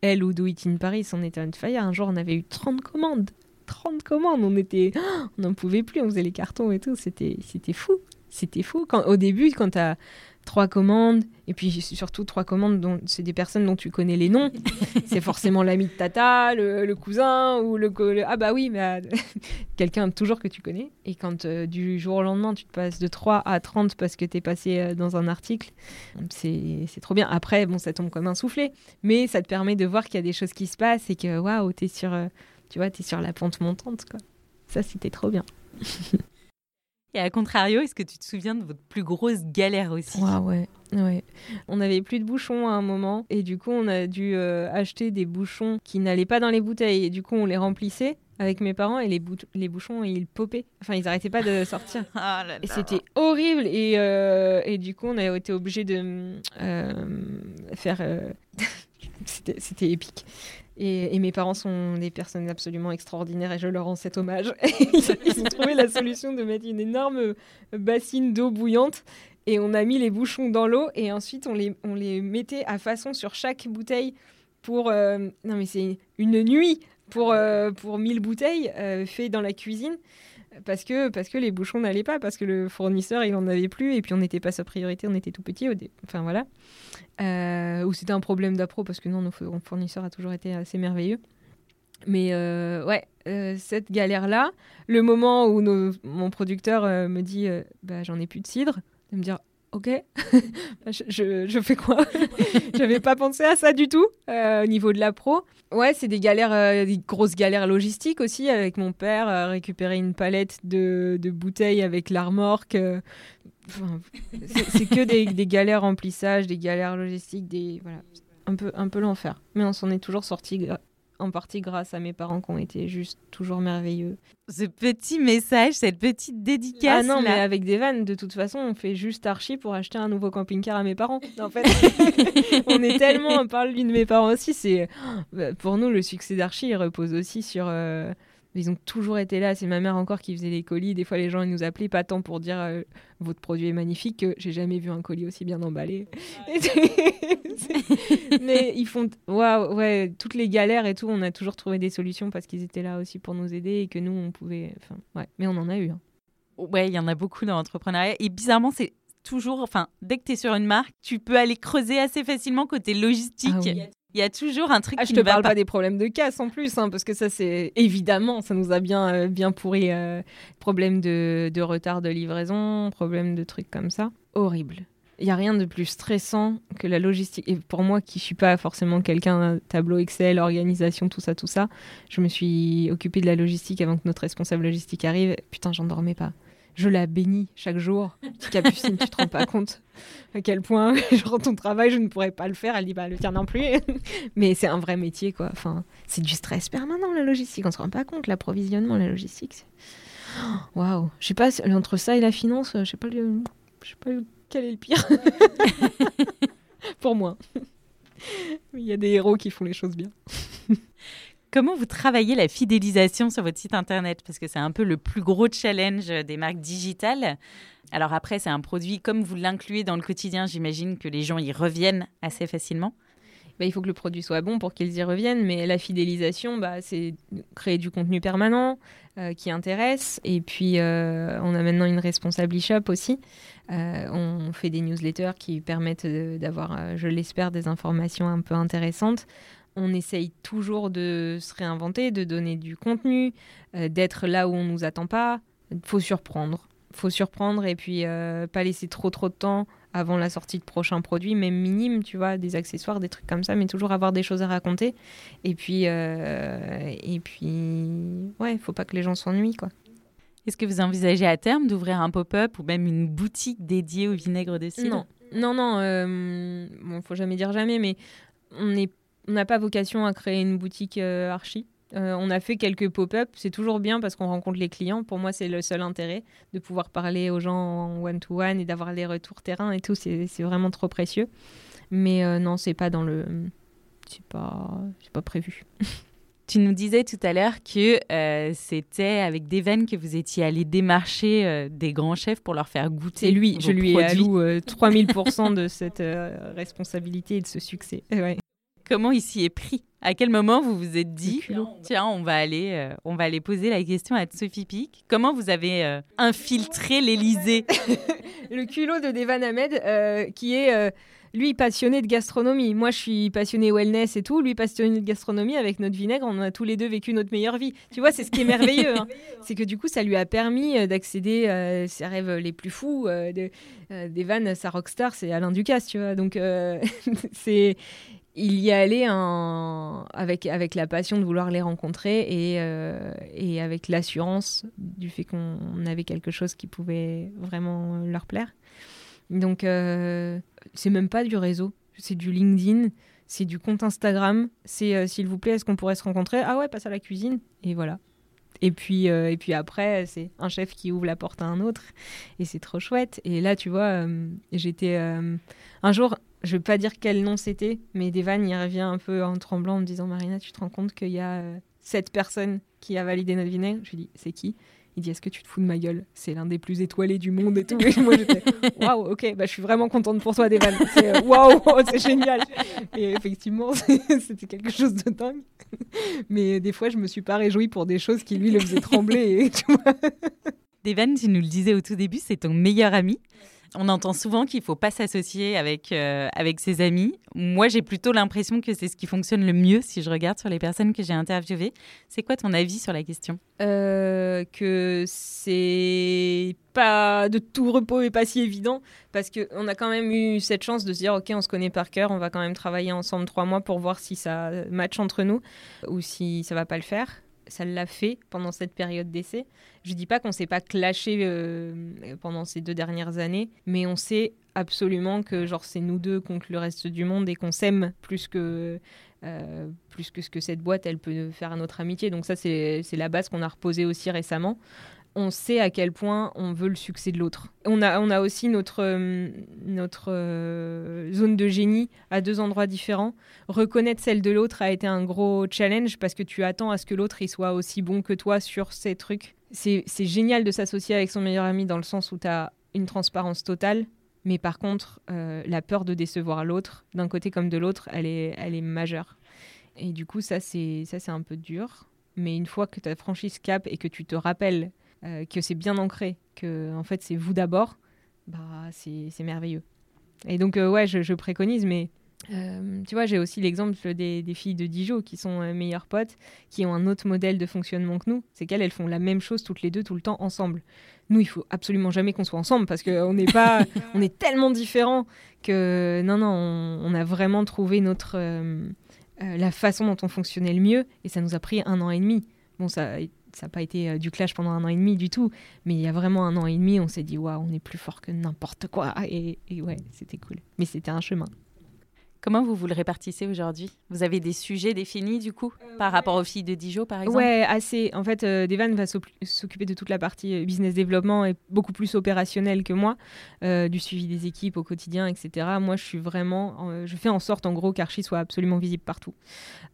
elle ou Do It in Paris, on était on fire. Un jour, on avait eu 30 commandes. 30 commandes. On était. on n'en pouvait plus. On faisait les cartons et tout. C'était fou. C'était fou. Quand, au début, quand tu as trois commandes, et puis surtout trois commandes dont c'est des personnes dont tu connais les noms. c'est forcément l'ami de Tata, le, cousin, ou le, Ah bah oui, mais euh, quelqu'un toujours que tu connais. Et quand euh, du jour au lendemain, tu te passes de 3 à 30 parce que tu es passé euh, dans un article, c'est trop bien. Après, bon, ça tombe comme un soufflet, mais ça te permet de voir qu'il y a des choses qui se passent et que waouh, t'es sur, tu vois, es sur la pente montante. Quoi. Ça, c'était trop bien. Et à contrario, est-ce que tu te souviens de votre plus grosse galère aussi? Ouais, ouais. On n'avait plus de bouchons à un moment et du coup on a dû euh, acheter des bouchons qui n'allaient pas dans les bouteilles et du coup on les remplissait avec mes parents et les, les bouchons ils popaient. Enfin ils n'arrêtaient pas de sortir. Ah et c'était horrible et, euh, et, du coup on a été obligé de euh, faire... c'était épique. Et, mes parents sont des personnes absolument extraordinaires et je leur rends cet hommage. ils ont trouvé la solution de mettre une énorme bassine d'eau bouillante et on a mis les bouchons dans l'eau et ensuite on les, on les mettait à façon sur chaque bouteille pour... Euh, non mais c'est une nuit pour, euh, pour 1000 bouteilles euh, fait dans la cuisine parce que, parce que les bouchons n'allaient pas, parce que le fournisseur, il en avait plus, et puis on n'était pas sa priorité, on était tout petit. Enfin voilà. Euh, ou c'était un problème d'appro, parce que non, nos fournisseurs a toujours été assez merveilleux. Mais euh, ouais, euh, cette galère-là, le moment où mon producteur me dit bah, j'en ai plus de cidre, de me dire ok, je, je, fais quoi? J'avais pas pensé à ça du tout au niveau de la pro. Ouais, c'est des galères, euh, des grosses galères logistiques aussi avec mon père, euh, récupérer une palette de, de bouteilles avec l'armorque. Euh, c'est que des, des, galères remplissage, des galères logistiques, des voilà, un peu un peu l'enfer. Mais on s'en est toujours sorti en partie grâce à mes parents qui ont été juste toujours merveilleux. Ce petit message, cette petite dédicace. Ah non, mais avec des vannes, de toute façon, on fait juste archi pour acheter un nouveau camping-car à mes parents. En fait, on est tellement, on parle d'une de mes parents aussi. C'est pour nous le succès d'archi repose aussi sur euh, ils ont toujours été là. C'est ma mère encore qui faisait les colis. Des fois, les gens ils nous appelaient pas tant pour dire euh, votre produit est magnifique que j'ai jamais vu un colis aussi bien emballé. Mais ils font waouh, ouais, toutes les galères et tout, on a toujours trouvé des solutions parce qu'ils étaient là aussi pour nous aider et que nous on pouvait. Enfin, ouais, mais on en a eu. Hein. Ouais, il y en a beaucoup dans l'entrepreneuriat. Et bizarrement, c'est toujours, enfin, dès que tu es sur une marque, tu peux aller creuser assez facilement côté logistique. Ah il y a toujours un truc ah, qui je te parle pas. des problèmes de casse en plus, hein, parce que ça, c'est évidemment, ça nous a bien, euh, bien pourri. Euh, problème de, de, retard de livraison, problème de trucs comme ça. Horrible. Il y a rien de plus stressant que la logistique. Et pour moi, qui suis pas forcément quelqu'un tableau Excel, organisation, tout ça, tout ça, je me suis occupée de la logistique avant que notre responsable logistique arrive. Putain, j'en dormais pas je la bénis chaque jour. Petite capucine, tu te rends pas compte à quel point, genre, ton travail, je ne pourrais pas le faire. Elle dit, bah, le tien non plus. Mais c'est un vrai métier, quoi. Enfin, c'est du stress permanent, la logistique. On se rend pas compte, l'approvisionnement, la logistique. Waouh. Je sais pas, entre ça et la finance, je sais pas, sais pas quel est le pire. Pour moi. Il y a des héros qui font les choses bien. Comment vous travaillez la fidélisation sur votre site internet? Parce que c'est un peu le plus gros challenge des marques digitales. Alors après, c'est un produit, comme vous l'incluez dans le quotidien, j'imagine que les gens y reviennent assez facilement. Bah, il faut que le produit soit bon pour qu'ils y reviennent, mais la fidélisation, bah, c'est créer du contenu permanent euh, qui intéresse. Et puis, euh, on a maintenant une responsable e-shop aussi. Euh, on fait des newsletters qui permettent d'avoir, je l'espère, des informations un peu intéressantes on essaye toujours de se réinventer, de donner du contenu, d'être là où on ne nous attend pas. Il faut surprendre faut surprendre et puis euh, pas laisser trop trop de temps avant la sortie de prochains produits, même minimes, tu vois, des accessoires, des trucs comme ça, mais toujours avoir des choses à raconter. Et puis, euh, et puis, ouais, faut pas que les gens s'ennuient, quoi. Est-ce que vous envisagez à terme d'ouvrir un pop-up ou même une boutique dédiée au vinaigre de cidre? Non, non, non. Euh, bon, faut jamais dire jamais, mais on n'a pas vocation à créer une boutique euh, archi. Euh, on a fait quelques pop-up, c'est toujours bien parce qu'on rencontre les clients. Pour moi, c'est le seul intérêt de pouvoir parler aux gens en one-to-one et d'avoir les retours terrain et tout. C'est vraiment trop précieux. Mais euh, non, c'est pas dans le. C'est pas, pas prévu. Tu nous disais tout à l'heure que euh, c'était avec Deven que vous étiez allé démarcher des grands chefs pour leur faire goûter. Lui, je lui ai alloué 3000% de cette responsabilité et de ce succès. Comment il s'y est pris. À quel moment vous vous êtes dit, tiens, on va aller, euh, on va aller poser la question à Sophie Pic. Comment vous avez euh, infiltré l'Élysée? Le culot de Devan Ahmed, euh, qui est lui passionné de gastronomie. Moi, je suis passionné wellness et tout. Lui passionné de gastronomie. Avec notre vinaigre, on a tous les deux vécu notre meilleure vie. Tu vois, c'est ce qui est merveilleux. Hein. C'est que du coup, ça lui a permis d'accéder à ses rêves les plus fous. de, Devan, sa rockstar, c'est Alain Ducasse, tu vois. Donc, c'est il y allait avec, avec la passion de vouloir les rencontrer et, euh, et avec l'assurance du fait qu'on avait quelque chose qui pouvait vraiment leur plaire. Donc, euh, c'est même pas du réseau, c'est du LinkedIn, c'est du compte Instagram, c'est euh, s'il vous plaît, est-ce qu'on pourrait se rencontrer? Ah ouais, passe à la cuisine. Et voilà. Et puis, et puis après, c'est un chef qui ouvre la porte à un autre. Et c'est trop chouette. Et là, tu vois, j'étais. un jour, je vais pas dire quel nom c'était, mais Devan y revient un peu en tremblant en me disant Marina, tu te rends compte qu'il y a euh, cette personne qui a validé notre vinaigre? Je lui dis c'est qui? Il dit est-ce que tu te fous de ma gueule? C'est l'un des plus étoilés du monde et tout. Et moi j'étais waouh, ok, bah, je suis vraiment contente pour toi, Devan. C'est euh, waouh, c'est génial. Et effectivement, c'était quelque chose de dingue. Mais des fois, je me suis pas réjouie pour des choses qui lui le faisaient trembler. Et, tu Devan, tu nous le disais au tout début, c'est ton meilleur ami. On entend souvent qu'il ne faut pas s'associer avec, euh, avec ses amis. Moi, j'ai plutôt l'impression que c'est ce qui fonctionne le mieux si je regarde sur les personnes que j'ai interviewées. C'est quoi ton avis sur la question? Euh, Que c'est pas de tout repos et pas si évident parce qu'on a quand même eu cette chance de se dire ok on se connaît par cœur on va quand même travailler ensemble trois mois pour voir si ça match entre nous ou si ça va pas le faire ça l'a fait pendant cette période d'essai. Je dis pas qu'on s'est pas clashé euh, pendant ces deux dernières années, mais on sait absolument que genre c'est nous deux contre le reste du monde et qu'on s'aime plus que euh, plus que ce que cette boîte elle peut faire à notre amitié. Donc ça c'est la base qu'on a reposée aussi récemment on sait à quel point on veut le succès de l'autre. On a, on a aussi notre, euh, notre euh, zone de génie à deux endroits différents. Reconnaître celle de l'autre a été un gros challenge parce que tu attends à ce que l'autre soit aussi bon que toi sur ces trucs. C'est génial de s'associer avec son meilleur ami dans le sens où tu as une transparence totale. Mais par contre, euh, la peur de décevoir l'autre, d'un côté comme de l'autre, elle est, elle est majeure. Et du coup, ça, c'est un peu dur. Mais une fois que tu as franchi ce cap et que tu te rappelles euh, que c'est bien ancré, que en fait c'est vous d'abord, bah c'est merveilleux. Et donc euh, ouais, je, préconise, mais euh, tu vois, j'ai aussi l'exemple des, filles de Dijon qui sont meilleures potes, qui ont un autre modèle de fonctionnement que nous. C'est qu'elles, elles font la même chose toutes les deux, tout le temps, ensemble. Nous, il faut absolument jamais qu'on soit ensemble parce qu'on n'est pas, on est tellement différents que non, non, on, a vraiment trouvé notre la façon dont on fonctionnait le mieux et ça nous a pris un an et demi. Bon, ça ça n'a pas été euh, du clash pendant un an et demi du tout, mais il y a vraiment un an et demi, on s'est dit, waouh, on est plus fort que n'importe quoi. Et, ouais, c'était cool. Mais c'était un chemin. Comment vous vous le répartissez aujourd'hui? Vous avez des sujets définis du coup Euh, par rapport aux filles de Dijon par exemple? Ouais, assez. En fait, euh, Devan va s'oc- s'occuper de toute la partie euh, business développement et beaucoup plus opérationnelle que moi, euh, du suivi des équipes au quotidien, etc. Moi, je suis vraiment, je fais en sorte en gros qu'Archie soit absolument visible partout,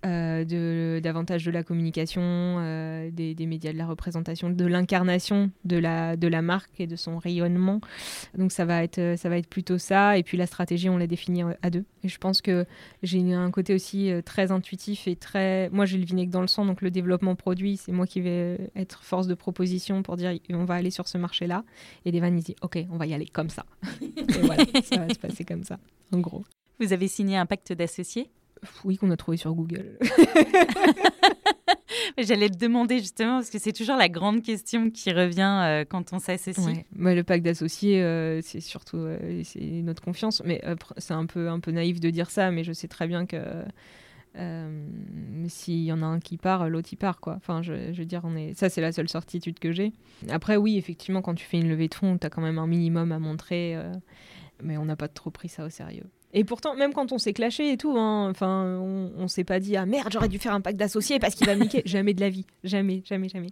de davantage de la communication, des, des médias, de la représentation, de l'incarnation de la de la marque et de son rayonnement. Donc ça va être ça va être plutôt ça. Et puis la stratégie, on l'a définie à deux. Et je pense que j'ai un côté aussi euh, très intuitif et très. Moi, j'ai le vinaigre dans le sang, donc le développement produit, c'est moi qui vais euh, être force de proposition pour dire on va aller sur ce marché-là. Et Devan, il dit ok, on va y aller comme ça. et voilà, ça va se passer comme ça, en gros. Vous avez signé un pacte d'associés? Oui, qu'on a trouvé sur Google. J'allais te demander justement, parce que c'est toujours la grande question qui revient euh, quand on s'associe. Ouais. Le pacte d'associés, euh, c'est surtout euh, c'est notre confiance. Mais c'est un peu, un peu naïf de dire ça, mais je sais très bien que s'il y en a un qui part, l'autre il part. Enfin, je, veux dire, on est... ça, c'est la seule certitude que j'ai. Après, oui, effectivement, quand tu fais une levée de fonds, tu as quand même un minimum à montrer. mais on n'a pas trop pris ça au sérieux. Et pourtant, même quand on s'est clashé et tout, hein, enfin, on, on s'est pas dit ah merde, j'aurais dû faire un pacte d'associés parce qu'il va me niquer. jamais de la vie, jamais, jamais, jamais.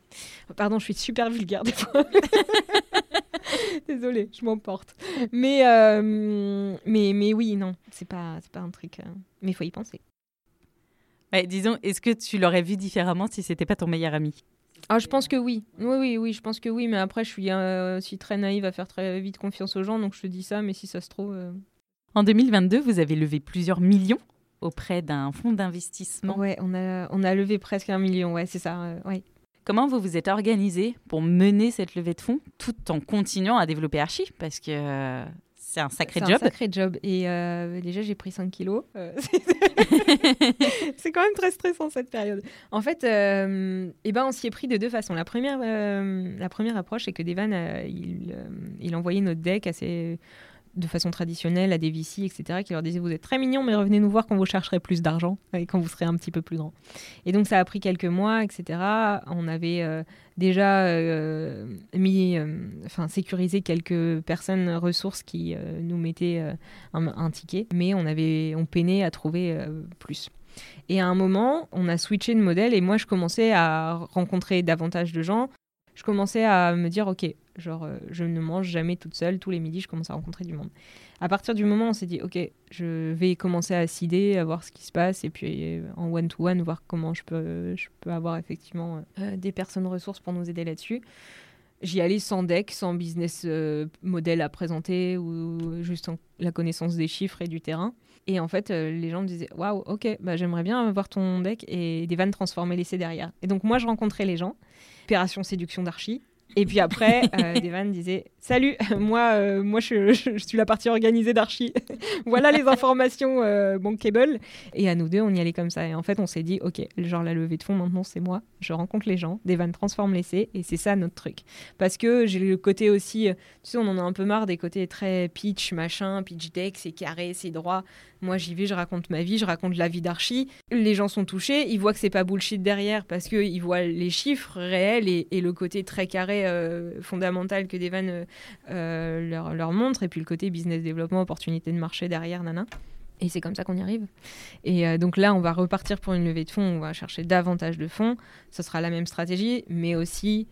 Pardon, je suis super vulgaire des fois. Désolée, je m'emporte. Mais, euh, mais, mais oui, non, c'est pas, c'est pas un truc. euh, mais il faut y penser. Ouais, disons, est-ce que tu l'aurais vu différemment si c'était pas ton meilleur ami? Ah, je pense que oui. Oui, oui, oui, je pense que oui. Mais après, je suis euh, aussi très naïve à faire très vite confiance aux gens, donc je te dis ça. Mais si ça se trouve, euh, En 2022, vous avez levé plusieurs millions auprès d'un fonds d'investissement. ouais, on a, on a levé presque un million. Ouais, c'est ça. euh, ouais. Comment vous vous êtes organisé pour mener cette levée de fonds tout en continuant à développer Archie? Parce que euh, c'est un sacré C'est job. Un sacré job. Et euh, déjà, j'ai pris 5 kilos. C'est quand même très stressant cette période. En fait, eh ben, on s'y est pris de deux façons. La première, la première approche, c'est que Devan, il, il envoyait notre deck assez de façon traditionnelle à des VC, etc., qui leur disaient Vous êtes très mignons, mais revenez nous voir quand vous chercherez plus d'argent et quand vous serez un petit peu plus grand. Et donc, ça a pris quelques mois, etc. On avait euh, déjà euh, mis, euh, sécurisé quelques personnes ressources qui nous mettaient un, un ticket, mais on, avait, on peinait à trouver plus. Et à un moment, on a switché de modèle et moi, je commençais à rencontrer davantage de gens. Je commençais à me dire, ok, genre, euh, je ne mange jamais toute seule. Tous les midis, je commence à rencontrer du monde. À partir du moment où on s'est dit, ok, je vais commencer à cider, à voir ce qui se passe, et puis euh, en one-to-one, voir comment je peux, je peux avoir effectivement euh, des personnes ressources pour nous aider là-dessus. J'y allais sans deck, sans business modèle à présenter, ou juste en- la connaissance des chiffres et du terrain. Et en fait, les gens me disaient Waouh, ok, bah, j'aimerais bien voir ton deck et des vannes transformer l'essai derrière. Et donc, moi, je rencontrais les gens. Opération séduction d'archi. Et puis après, euh, Devan disait Salut, moi, euh, moi je, je- je suis la partie organisée d'Archie. voilà les informations euh, bankable. Et à nous deux, on y allait comme ça. Et en fait, on s'est dit Ok, genre la levée de fonds, maintenant, c'est moi. Je rencontre les gens. Devan transforme l'essai. Et c'est ça notre truc. Parce que j'ai le côté aussi, euh, tu sais, on en a un peu marre des côtés très pitch, machin, pitch deck, c'est carré, c'est droit. Moi, j'y vais, je raconte ma vie, je raconte la vie d'Archie. Les gens sont touchés, ils voient que c'est pas bullshit derrière parce qu'ils voient les chiffres réels et, et le côté très carré euh, fondamental que Devan euh, euh, leur, leur montre, et puis le côté business développement, opportunité de marché derrière, nana. Et c'est comme ça qu'on y arrive. Et euh, donc là, on va repartir pour une levée de fonds, on va chercher davantage de fonds. Ce sera la même stratégie, mais aussi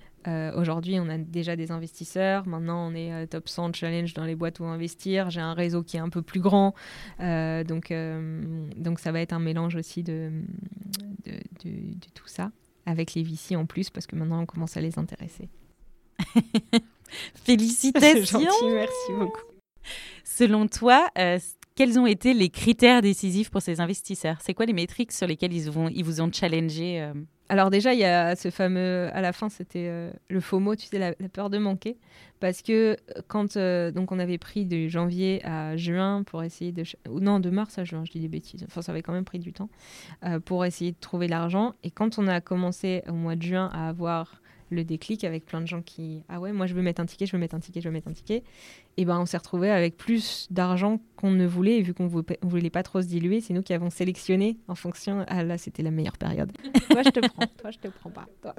aujourd'hui, on a déjà des investisseurs. Maintenant, on est top 100 challenge dans les boîtes où investir. J'ai un réseau qui est un peu plus grand. Donc, donc, ça va être un mélange aussi de, de- de tout ça, avec les VC en plus, parce que maintenant, on commence à les intéresser. Félicitations gentil, merci beaucoup. Selon toi, euh, quels ont été les critères décisifs pour ces investisseurs? C'est quoi les métriques sur lesquelles ils, vont, ils vous ont challengé euh? Alors déjà, il y a ce fameux, à la fin, c'était euh, le FOMO, tu sais, la, la peur de manquer. Parce que euh, quand euh, donc on avait pris de janvier à juin pour essayer de... ou Non, de mars à juin, je dis des bêtises. Enfin, ça avait quand même pris du temps euh, pour essayer de trouver l'argent. Et quand on a commencé au mois de juin à avoir le déclic avec plein de gens qui ah ouais moi je veux mettre un ticket je veux mettre un ticket je veux mettre un ticket. Et ben on s'est retrouvé avec plus d'argent qu'on ne voulait. Et vu qu'on voulait, voulait pas trop se diluer c'est nous qui avons sélectionné en fonction. Ah là c'était la meilleure période. Toi je te prends. Toi je te prends pas.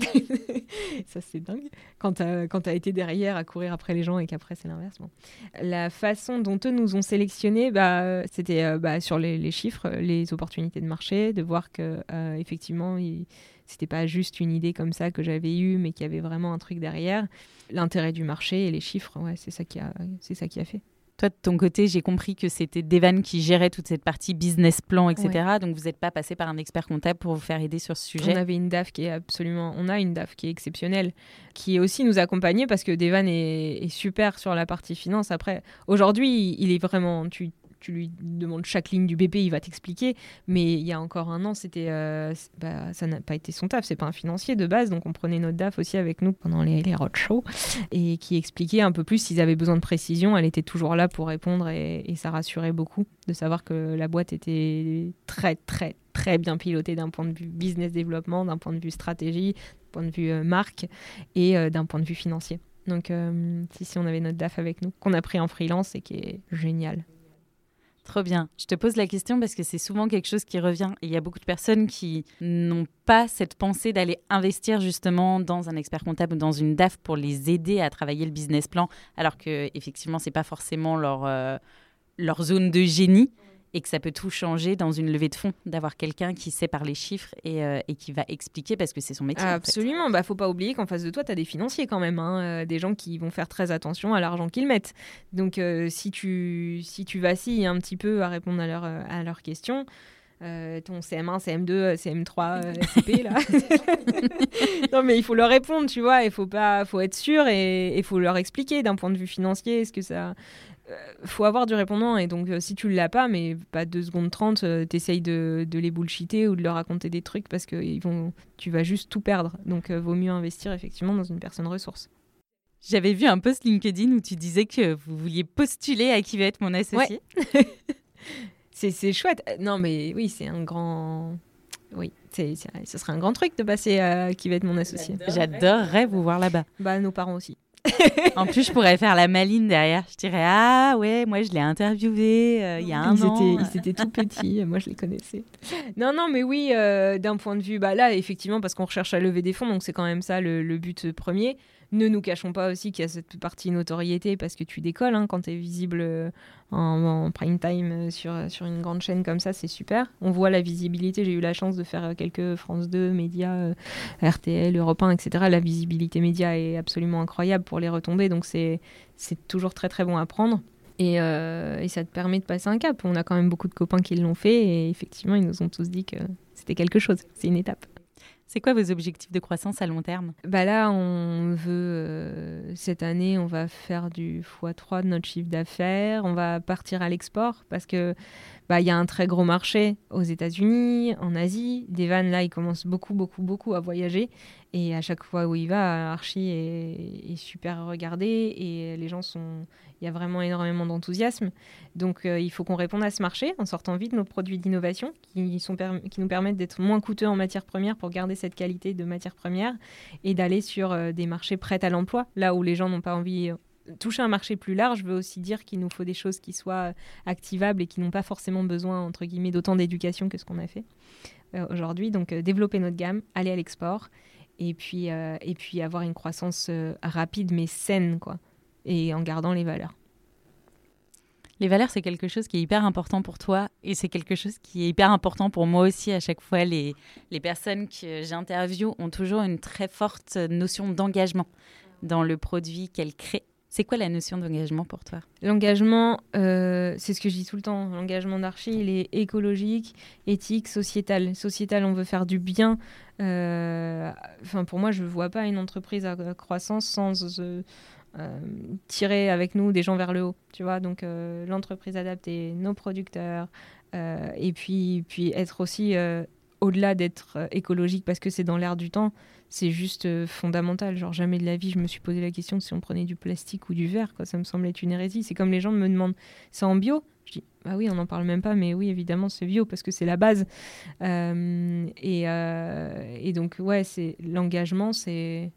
Ça c'est dingue. Quand t'as quand as été derrière à courir après les gens et qu'après c'est l'inverse la façon dont eux nous ont sélectionné bah c'était euh, bah, sur les, les, chiffres les opportunités de marché de voir que euh, effectivement il c'était pas juste une idée comme ça que j'avais eue, mais qu'il y avait vraiment un truc derrière. L'intérêt du marché et les chiffres, ouais, c'est ça qui a, c'est ça qui a fait. Toi, de ton côté, j'ai compris que c'était Devan qui gérait toute cette partie business plan, etc. Donc, vous n'êtes pas passé par un expert comptable pour vous faire aider sur ce sujet. On avait une DAF qui est absolument, on a une DAF qui est exceptionnelle, qui aussi nous accompagnait parce que Devan est, est super sur la partie finance. Après, aujourd'hui, il est vraiment, tu, tu lui demandes chaque ligne du BP, il va t'expliquer. Mais il y a encore un an, c'était, euh, bah, ça n'a pas été son taf. C'est pas un financier de base, donc on prenait notre DAF aussi avec nous pendant les, roadshows et qui expliquait un peu plus s'ils avaient besoin de précision. Elle était toujours là pour répondre et, ça rassurait beaucoup de savoir que la boîte était très très très bien pilotée d'un point de vue business développement, d'un point de vue stratégie, d'un point de vue euh, marque et euh, d'un point de vue financier. Donc, si, si on avait notre DAF avec nous, qu'on a pris en freelance et qui est génial. Trop bien. Je te pose la question parce que c'est souvent quelque chose qui revient. il y a beaucoup de personnes qui n'ont pas cette pensée d'aller investir justement dans un expert comptable ou dans une DAF pour les aider à travailler le business plan, alors que effectivement c'est pas forcément leur euh, leur zone de génie et que ça peut tout changer dans une levée de fonds, d'avoir quelqu'un qui sait parler chiffres et, euh, et, qui va expliquer parce que c'est son métier. Absolument, il bah faut pas oublier qu'en face de toi, tu as des financiers quand même, hein, euh, des gens qui vont faire très attention à l'argent qu'ils mettent. Donc euh, si, tu, si tu vacilles un petit peu à répondre à, leur, à leurs questions, ton CM1, CM2, CM3, CP là. non mais il faut leur répondre, tu vois, il faut pas, faut être sûr et il faut leur expliquer d'un point de vue financier ce que ça, euh, faut avoir du répondant. Et donc euh, si tu l'as pas mais pas 2 secondes 30 euh, t'essayes de, de, les bullshiter ou de leur raconter des trucs parce que ils vont, tu vas juste tout perdre. Donc vaut mieux investir effectivement dans une personne ressource. J'avais vu un post LinkedIn où tu disais que vous vouliez postuler à qui va être mon associé. C'est chouette. Non mais oui c'est un grand oui, ce serait un grand truc de passer à qui va être mon associé. J'adorerais vous voir là-bas. Bah, nos parents aussi. en plus, je pourrais faire la maline derrière. Je dirais Ah ouais, moi je l'ai interviewé euh, il y a un ils an. Étaient, ils étaient tout petits, moi je les connaissais. Non, non, mais oui, euh, d'un point de vue, bah là, effectivement, parce qu'on recherche à lever des fonds, donc c'est quand même ça le but premier. Ne nous cachons pas aussi qu'il y a cette partie notoriété parce que tu décolles hein, quand tu es visible euh, en, prime time euh, sur, sur une grande chaîne comme ça, c'est super. On voit la visibilité. J'ai eu la chance de faire euh, quelques France 2, médias, RTL, Europe 1, etc. La visibilité média est absolument incroyable pour les retomber, donc c'est toujours très très bon à prendre. Et, ça te permet de passer un cap. On a quand même beaucoup de copains qui l'ont fait et effectivement, ils nous ont tous dit que c'était quelque chose, c'est une étape. C'est quoi vos objectifs de croissance à long terme? Bah Là, on veut, euh, cette année, on va faire du x3 de notre chiffre d'affaires. On va partir à l'export parce que bah, il y a un très gros marché aux États-Unis, en Asie. Devan, là, il commence beaucoup, beaucoup, beaucoup à voyager. Et à chaque fois où il va, Archie est, super regardé et les gens sont il y a vraiment énormément d'enthousiasme. Donc euh, il faut qu'on réponde à ce marché en sortant vite nos produits d'innovation qui, nous permettent d'être moins coûteux en matière première pour garder cette qualité de matière première et d'aller sur euh, des marchés prêts à l'emploi, là où les gens n'ont pas envie. Euh, toucher un marché plus large veut aussi dire qu'il nous faut des choses qui soient activables et qui n'ont pas forcément besoin, entre guillemets, d'autant d'éducation que ce qu'on a fait aujourd'hui. Donc développer notre gamme, aller à l'export et puis, et puis avoir une croissance rapide mais saine, quoi et en gardant les valeurs. Les valeurs, c'est quelque chose qui est hyper important pour toi et c'est quelque chose qui est hyper important pour moi aussi. À chaque fois, les, les personnes que j'interviewe ont toujours une très forte notion d'engagement dans le produit qu'elles créent. C'est quoi la notion d'engagement pour toi? L'engagement, euh, c'est ce que je dis tout le temps. L'engagement d'Archie, il est écologique, éthique, sociétal. Sociétal, on veut faire du bien. Euh, enfin, pour moi, je ne vois pas une entreprise à croissance sans euh, tirer avec nous des gens vers le haut, tu vois. Donc l'entreprise adaptée, nos producteurs, et puis, puis être aussi au-delà d'être écologique parce que c'est dans l'air du temps, c'est juste fondamental. Genre, jamais de la vie, je me suis posé la question si on prenait du plastique ou du verre, quoi. Ça me semblait être une hérésie. C'est comme les gens me demandent, c'est en bio? Je dis, bah oui, on n'en parle même pas, mais oui, évidemment, c'est bio parce que c'est la base. et, et, donc, ouais, c'est l'engagement, c'est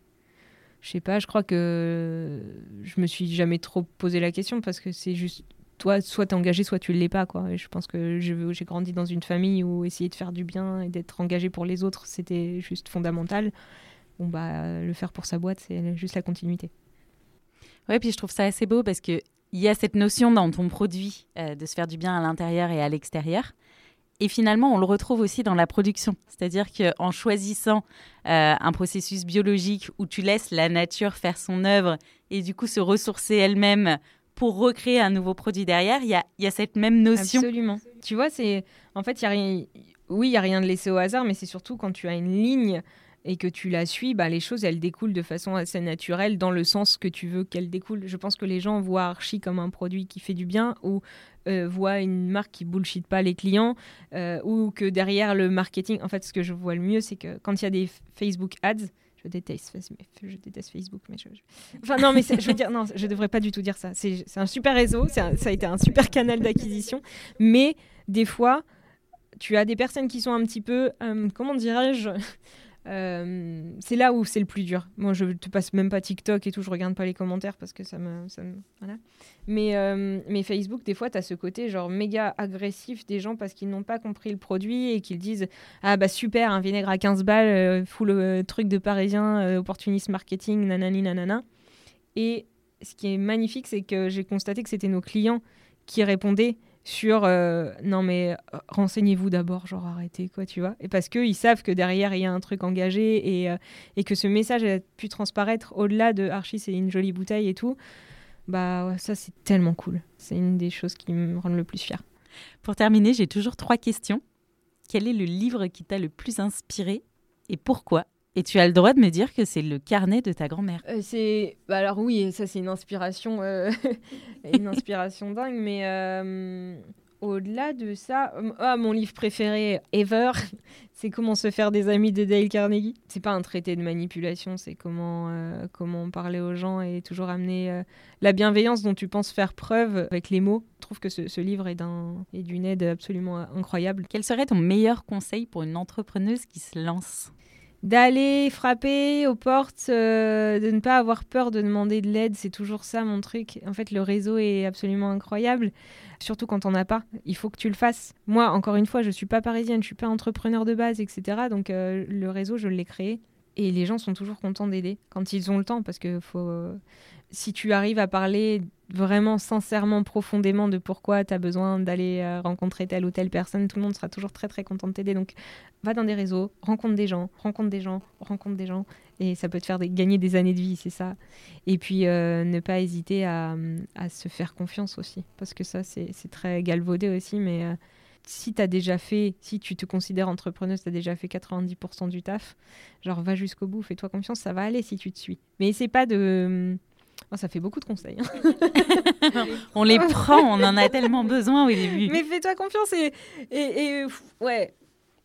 je sais pas, je crois que je me suis jamais trop posé la question parce que c'est juste toi, soit t'es engagé, soit tu l'es pas, quoi. Je pense que j'ai grandi dans une famille où essayer de faire du bien et d'être engagé pour les autres, c'était juste fondamental. Bon, bah, le faire pour sa boîte, c'est juste la continuité. Ouais, puis je trouve ça assez beau parce que il y a cette notion dans ton produit euh, de se faire du bien à l'intérieur et à l'extérieur. Et finalement, on le retrouve aussi dans la production. C'est-à-dire qu'en choisissant euh, un processus biologique où tu laisses la nature faire son œuvre et du coup se ressourcer elle-même pour recréer un nouveau produit derrière, il y a, y a, cette même notion. Absolument. Tu vois, c'est en fait, y a rien... oui, il n'y a rien de laissé au hasard, mais c'est surtout quand tu as une ligne et que tu la suis, bah, les choses, elles découlent de façon assez naturelle dans le sens que tu veux qu'elles découlent. Je pense que les gens voient Archie comme un produit qui fait du bien ou euh, voient une marque qui bullshit pas les clients euh, ou que derrière le marketing, en fait, ce que je vois le mieux, c'est que quand il y a des Facebook ads, je déteste, Facebook, mais je, enfin non, mais je veux dire, non, je devrais pas du tout dire ça. C'est un super réseau, ça a été un super canal d'acquisition, mais des fois, tu as des personnes qui sont un petit peu, euh, comment dirais-je, euh, c'est là où c'est le plus dur. Moi, je te passe même pas TikTok et tout, je regarde pas les commentaires parce que ça me. Ça voilà. mais, euh, mais Facebook, des fois, tu as ce côté genre méga agressif des gens parce qu'ils n'ont pas compris le produit et qu'ils disent Ah bah super, un vinaigre à 15 balles, euh, full truc de parisien, opportuniste marketing, nanani nanana. Et ce qui est magnifique, c'est que j'ai constaté que c'était nos clients qui répondaient sur euh, non mais euh, renseignez-vous d'abord, genre arrêtez quoi, tu vois. Et parce qu'ils savent que derrière il y a un truc engagé et, euh, et que ce message a pu transparaître au-delà de Archie, c'est une jolie bouteille et tout. Bah ça c'est tellement cool. C'est une des choses qui me rendent le plus fier. Pour terminer, j'ai toujours trois questions. Quel est le livre qui t'a le plus inspiré et pourquoi? Et tu as le droit de me dire que c'est le carnet de ta grand-mère. Euh, c'est bah alors oui, ça c'est une inspiration, euh, une inspiration dingue. Mais euh, au-delà de ça, ah, mon livre préféré ever, c'est Comment se faire des amis de Dale Carnegie. C'est pas un traité de manipulation, c'est comment comment parler aux gens et toujours amener la bienveillance dont tu penses faire preuve avec les mots. Je trouve que ce, ce livre est d'un est d'une aide absolument incroyable. Quel serait ton meilleur conseil pour une entrepreneuse qui se lance? D'aller frapper aux portes, euh, de ne pas avoir peur de demander de l'aide, c'est toujours ça mon truc. En fait, le réseau est absolument incroyable, surtout quand on n'a pas. Il faut que tu le fasses. Moi, encore une fois, je suis pas parisienne, je suis pas entrepreneur de base, etc. Donc euh, le réseau, je l'ai créé. Et les gens sont toujours contents d'aider quand ils ont le temps, parce que faut, si tu arrives à parler vraiment sincèrement, profondément de pourquoi tu as besoin d'aller euh, rencontrer telle ou telle personne, tout le monde sera toujours très très content de t'aider. Donc va dans des réseaux, rencontre des gens, rencontre des gens, rencontre des gens. Et ça peut te faire gagner des années de vie, c'est ça. Et puis euh, ne pas hésiter à, se faire confiance aussi. Parce que ça, c'est très galvaudé aussi. Mais euh, si tu as déjà fait, si tu te considères entrepreneuse, tu as déjà fait 90% du taf, genre va jusqu'au bout, fais-toi confiance, ça va aller si tu te suis. Mais essaie pas de Oh, ça fait beaucoup de conseils. Hein. on les prend, on en a tellement besoin au début. Mais fais-toi confiance et, et, ouais.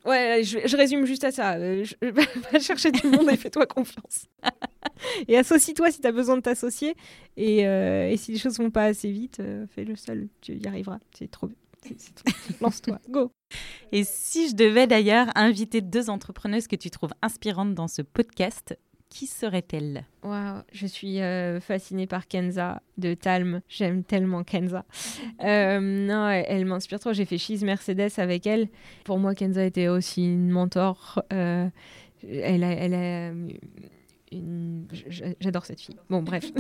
Ouais, je, résume juste à ça. Euh, va chercher du monde et fais-toi confiance. et associe-toi si tu as besoin de t'associer. Et, euh, et, si les choses vont pas assez vite, euh, fais-le seul. Tu y arriveras. C'est trop bien. Lance-toi. Go. Et si je devais d'ailleurs inviter deux entrepreneuses que tu trouves inspirantes dans ce podcast, qui serait-elle Wow, je suis euh, fascinée par Kenza de Talm. J'aime tellement Kenza. Euh, non, elle, m'inspire trop. J'ai fait She's Mercedes avec elle. Pour moi, Kenza était aussi une mentor. Euh, elle a, elle J'adore cette fille. Bon, bref.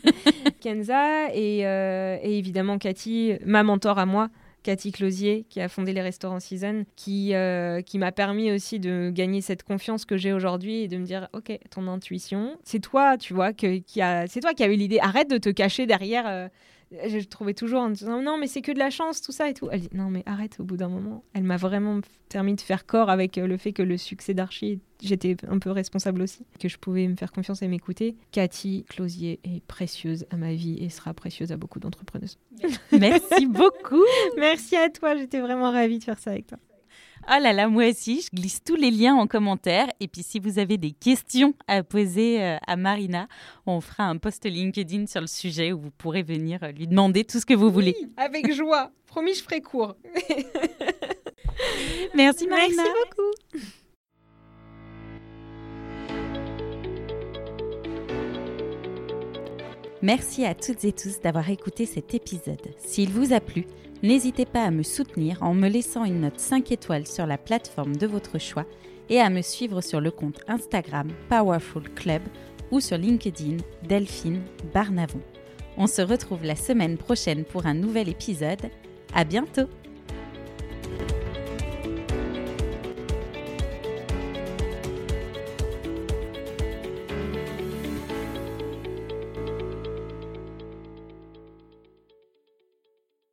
Kenza et, et, évidemment Cathy, ma mentor à moi. Cathy Closier, qui a fondé les restaurants Season, qui, euh, qui m'a permis aussi de gagner cette confiance que j'ai aujourd'hui et de me dire, ok, ton intuition, c'est toi, tu vois, qui a, c'est toi qui as eu l'idée. Arrête de te cacher derrière. Euh, je trouvais toujours en disant non mais c'est que de la chance tout ça et tout. Elle dit non mais arrête au bout d'un moment. Elle m'a vraiment permis de faire corps avec euh, le fait que le succès d'Archie, j'étais un peu responsable aussi, que je pouvais me faire confiance et m'écouter. Cathy Closier est précieuse à ma vie et sera précieuse à beaucoup d'entrepreneuses. Merci beaucoup. Merci à toi, j'étais vraiment ravie de faire ça avec toi. Oh là là, moi aussi, je glisse tous les liens en commentaire. Et puis, si vous avez des questions à poser euh, à Marina, on fera un post LinkedIn sur le sujet où vous pourrez venir euh, lui demander tout ce que vous voulez. avec joie. Promis, je ferai court. Merci Marina. Merci beaucoup. Merci à toutes et tous d'avoir écouté cet épisode. S'il vous a plu, n'hésitez pas à me soutenir en me laissant une note 5 étoiles sur la plateforme de votre choix et à me suivre sur le compte Instagram Powerful Club ou sur LinkedIn Delphine Barnavon. On se retrouve la semaine prochaine pour un nouvel épisode. À bientôt!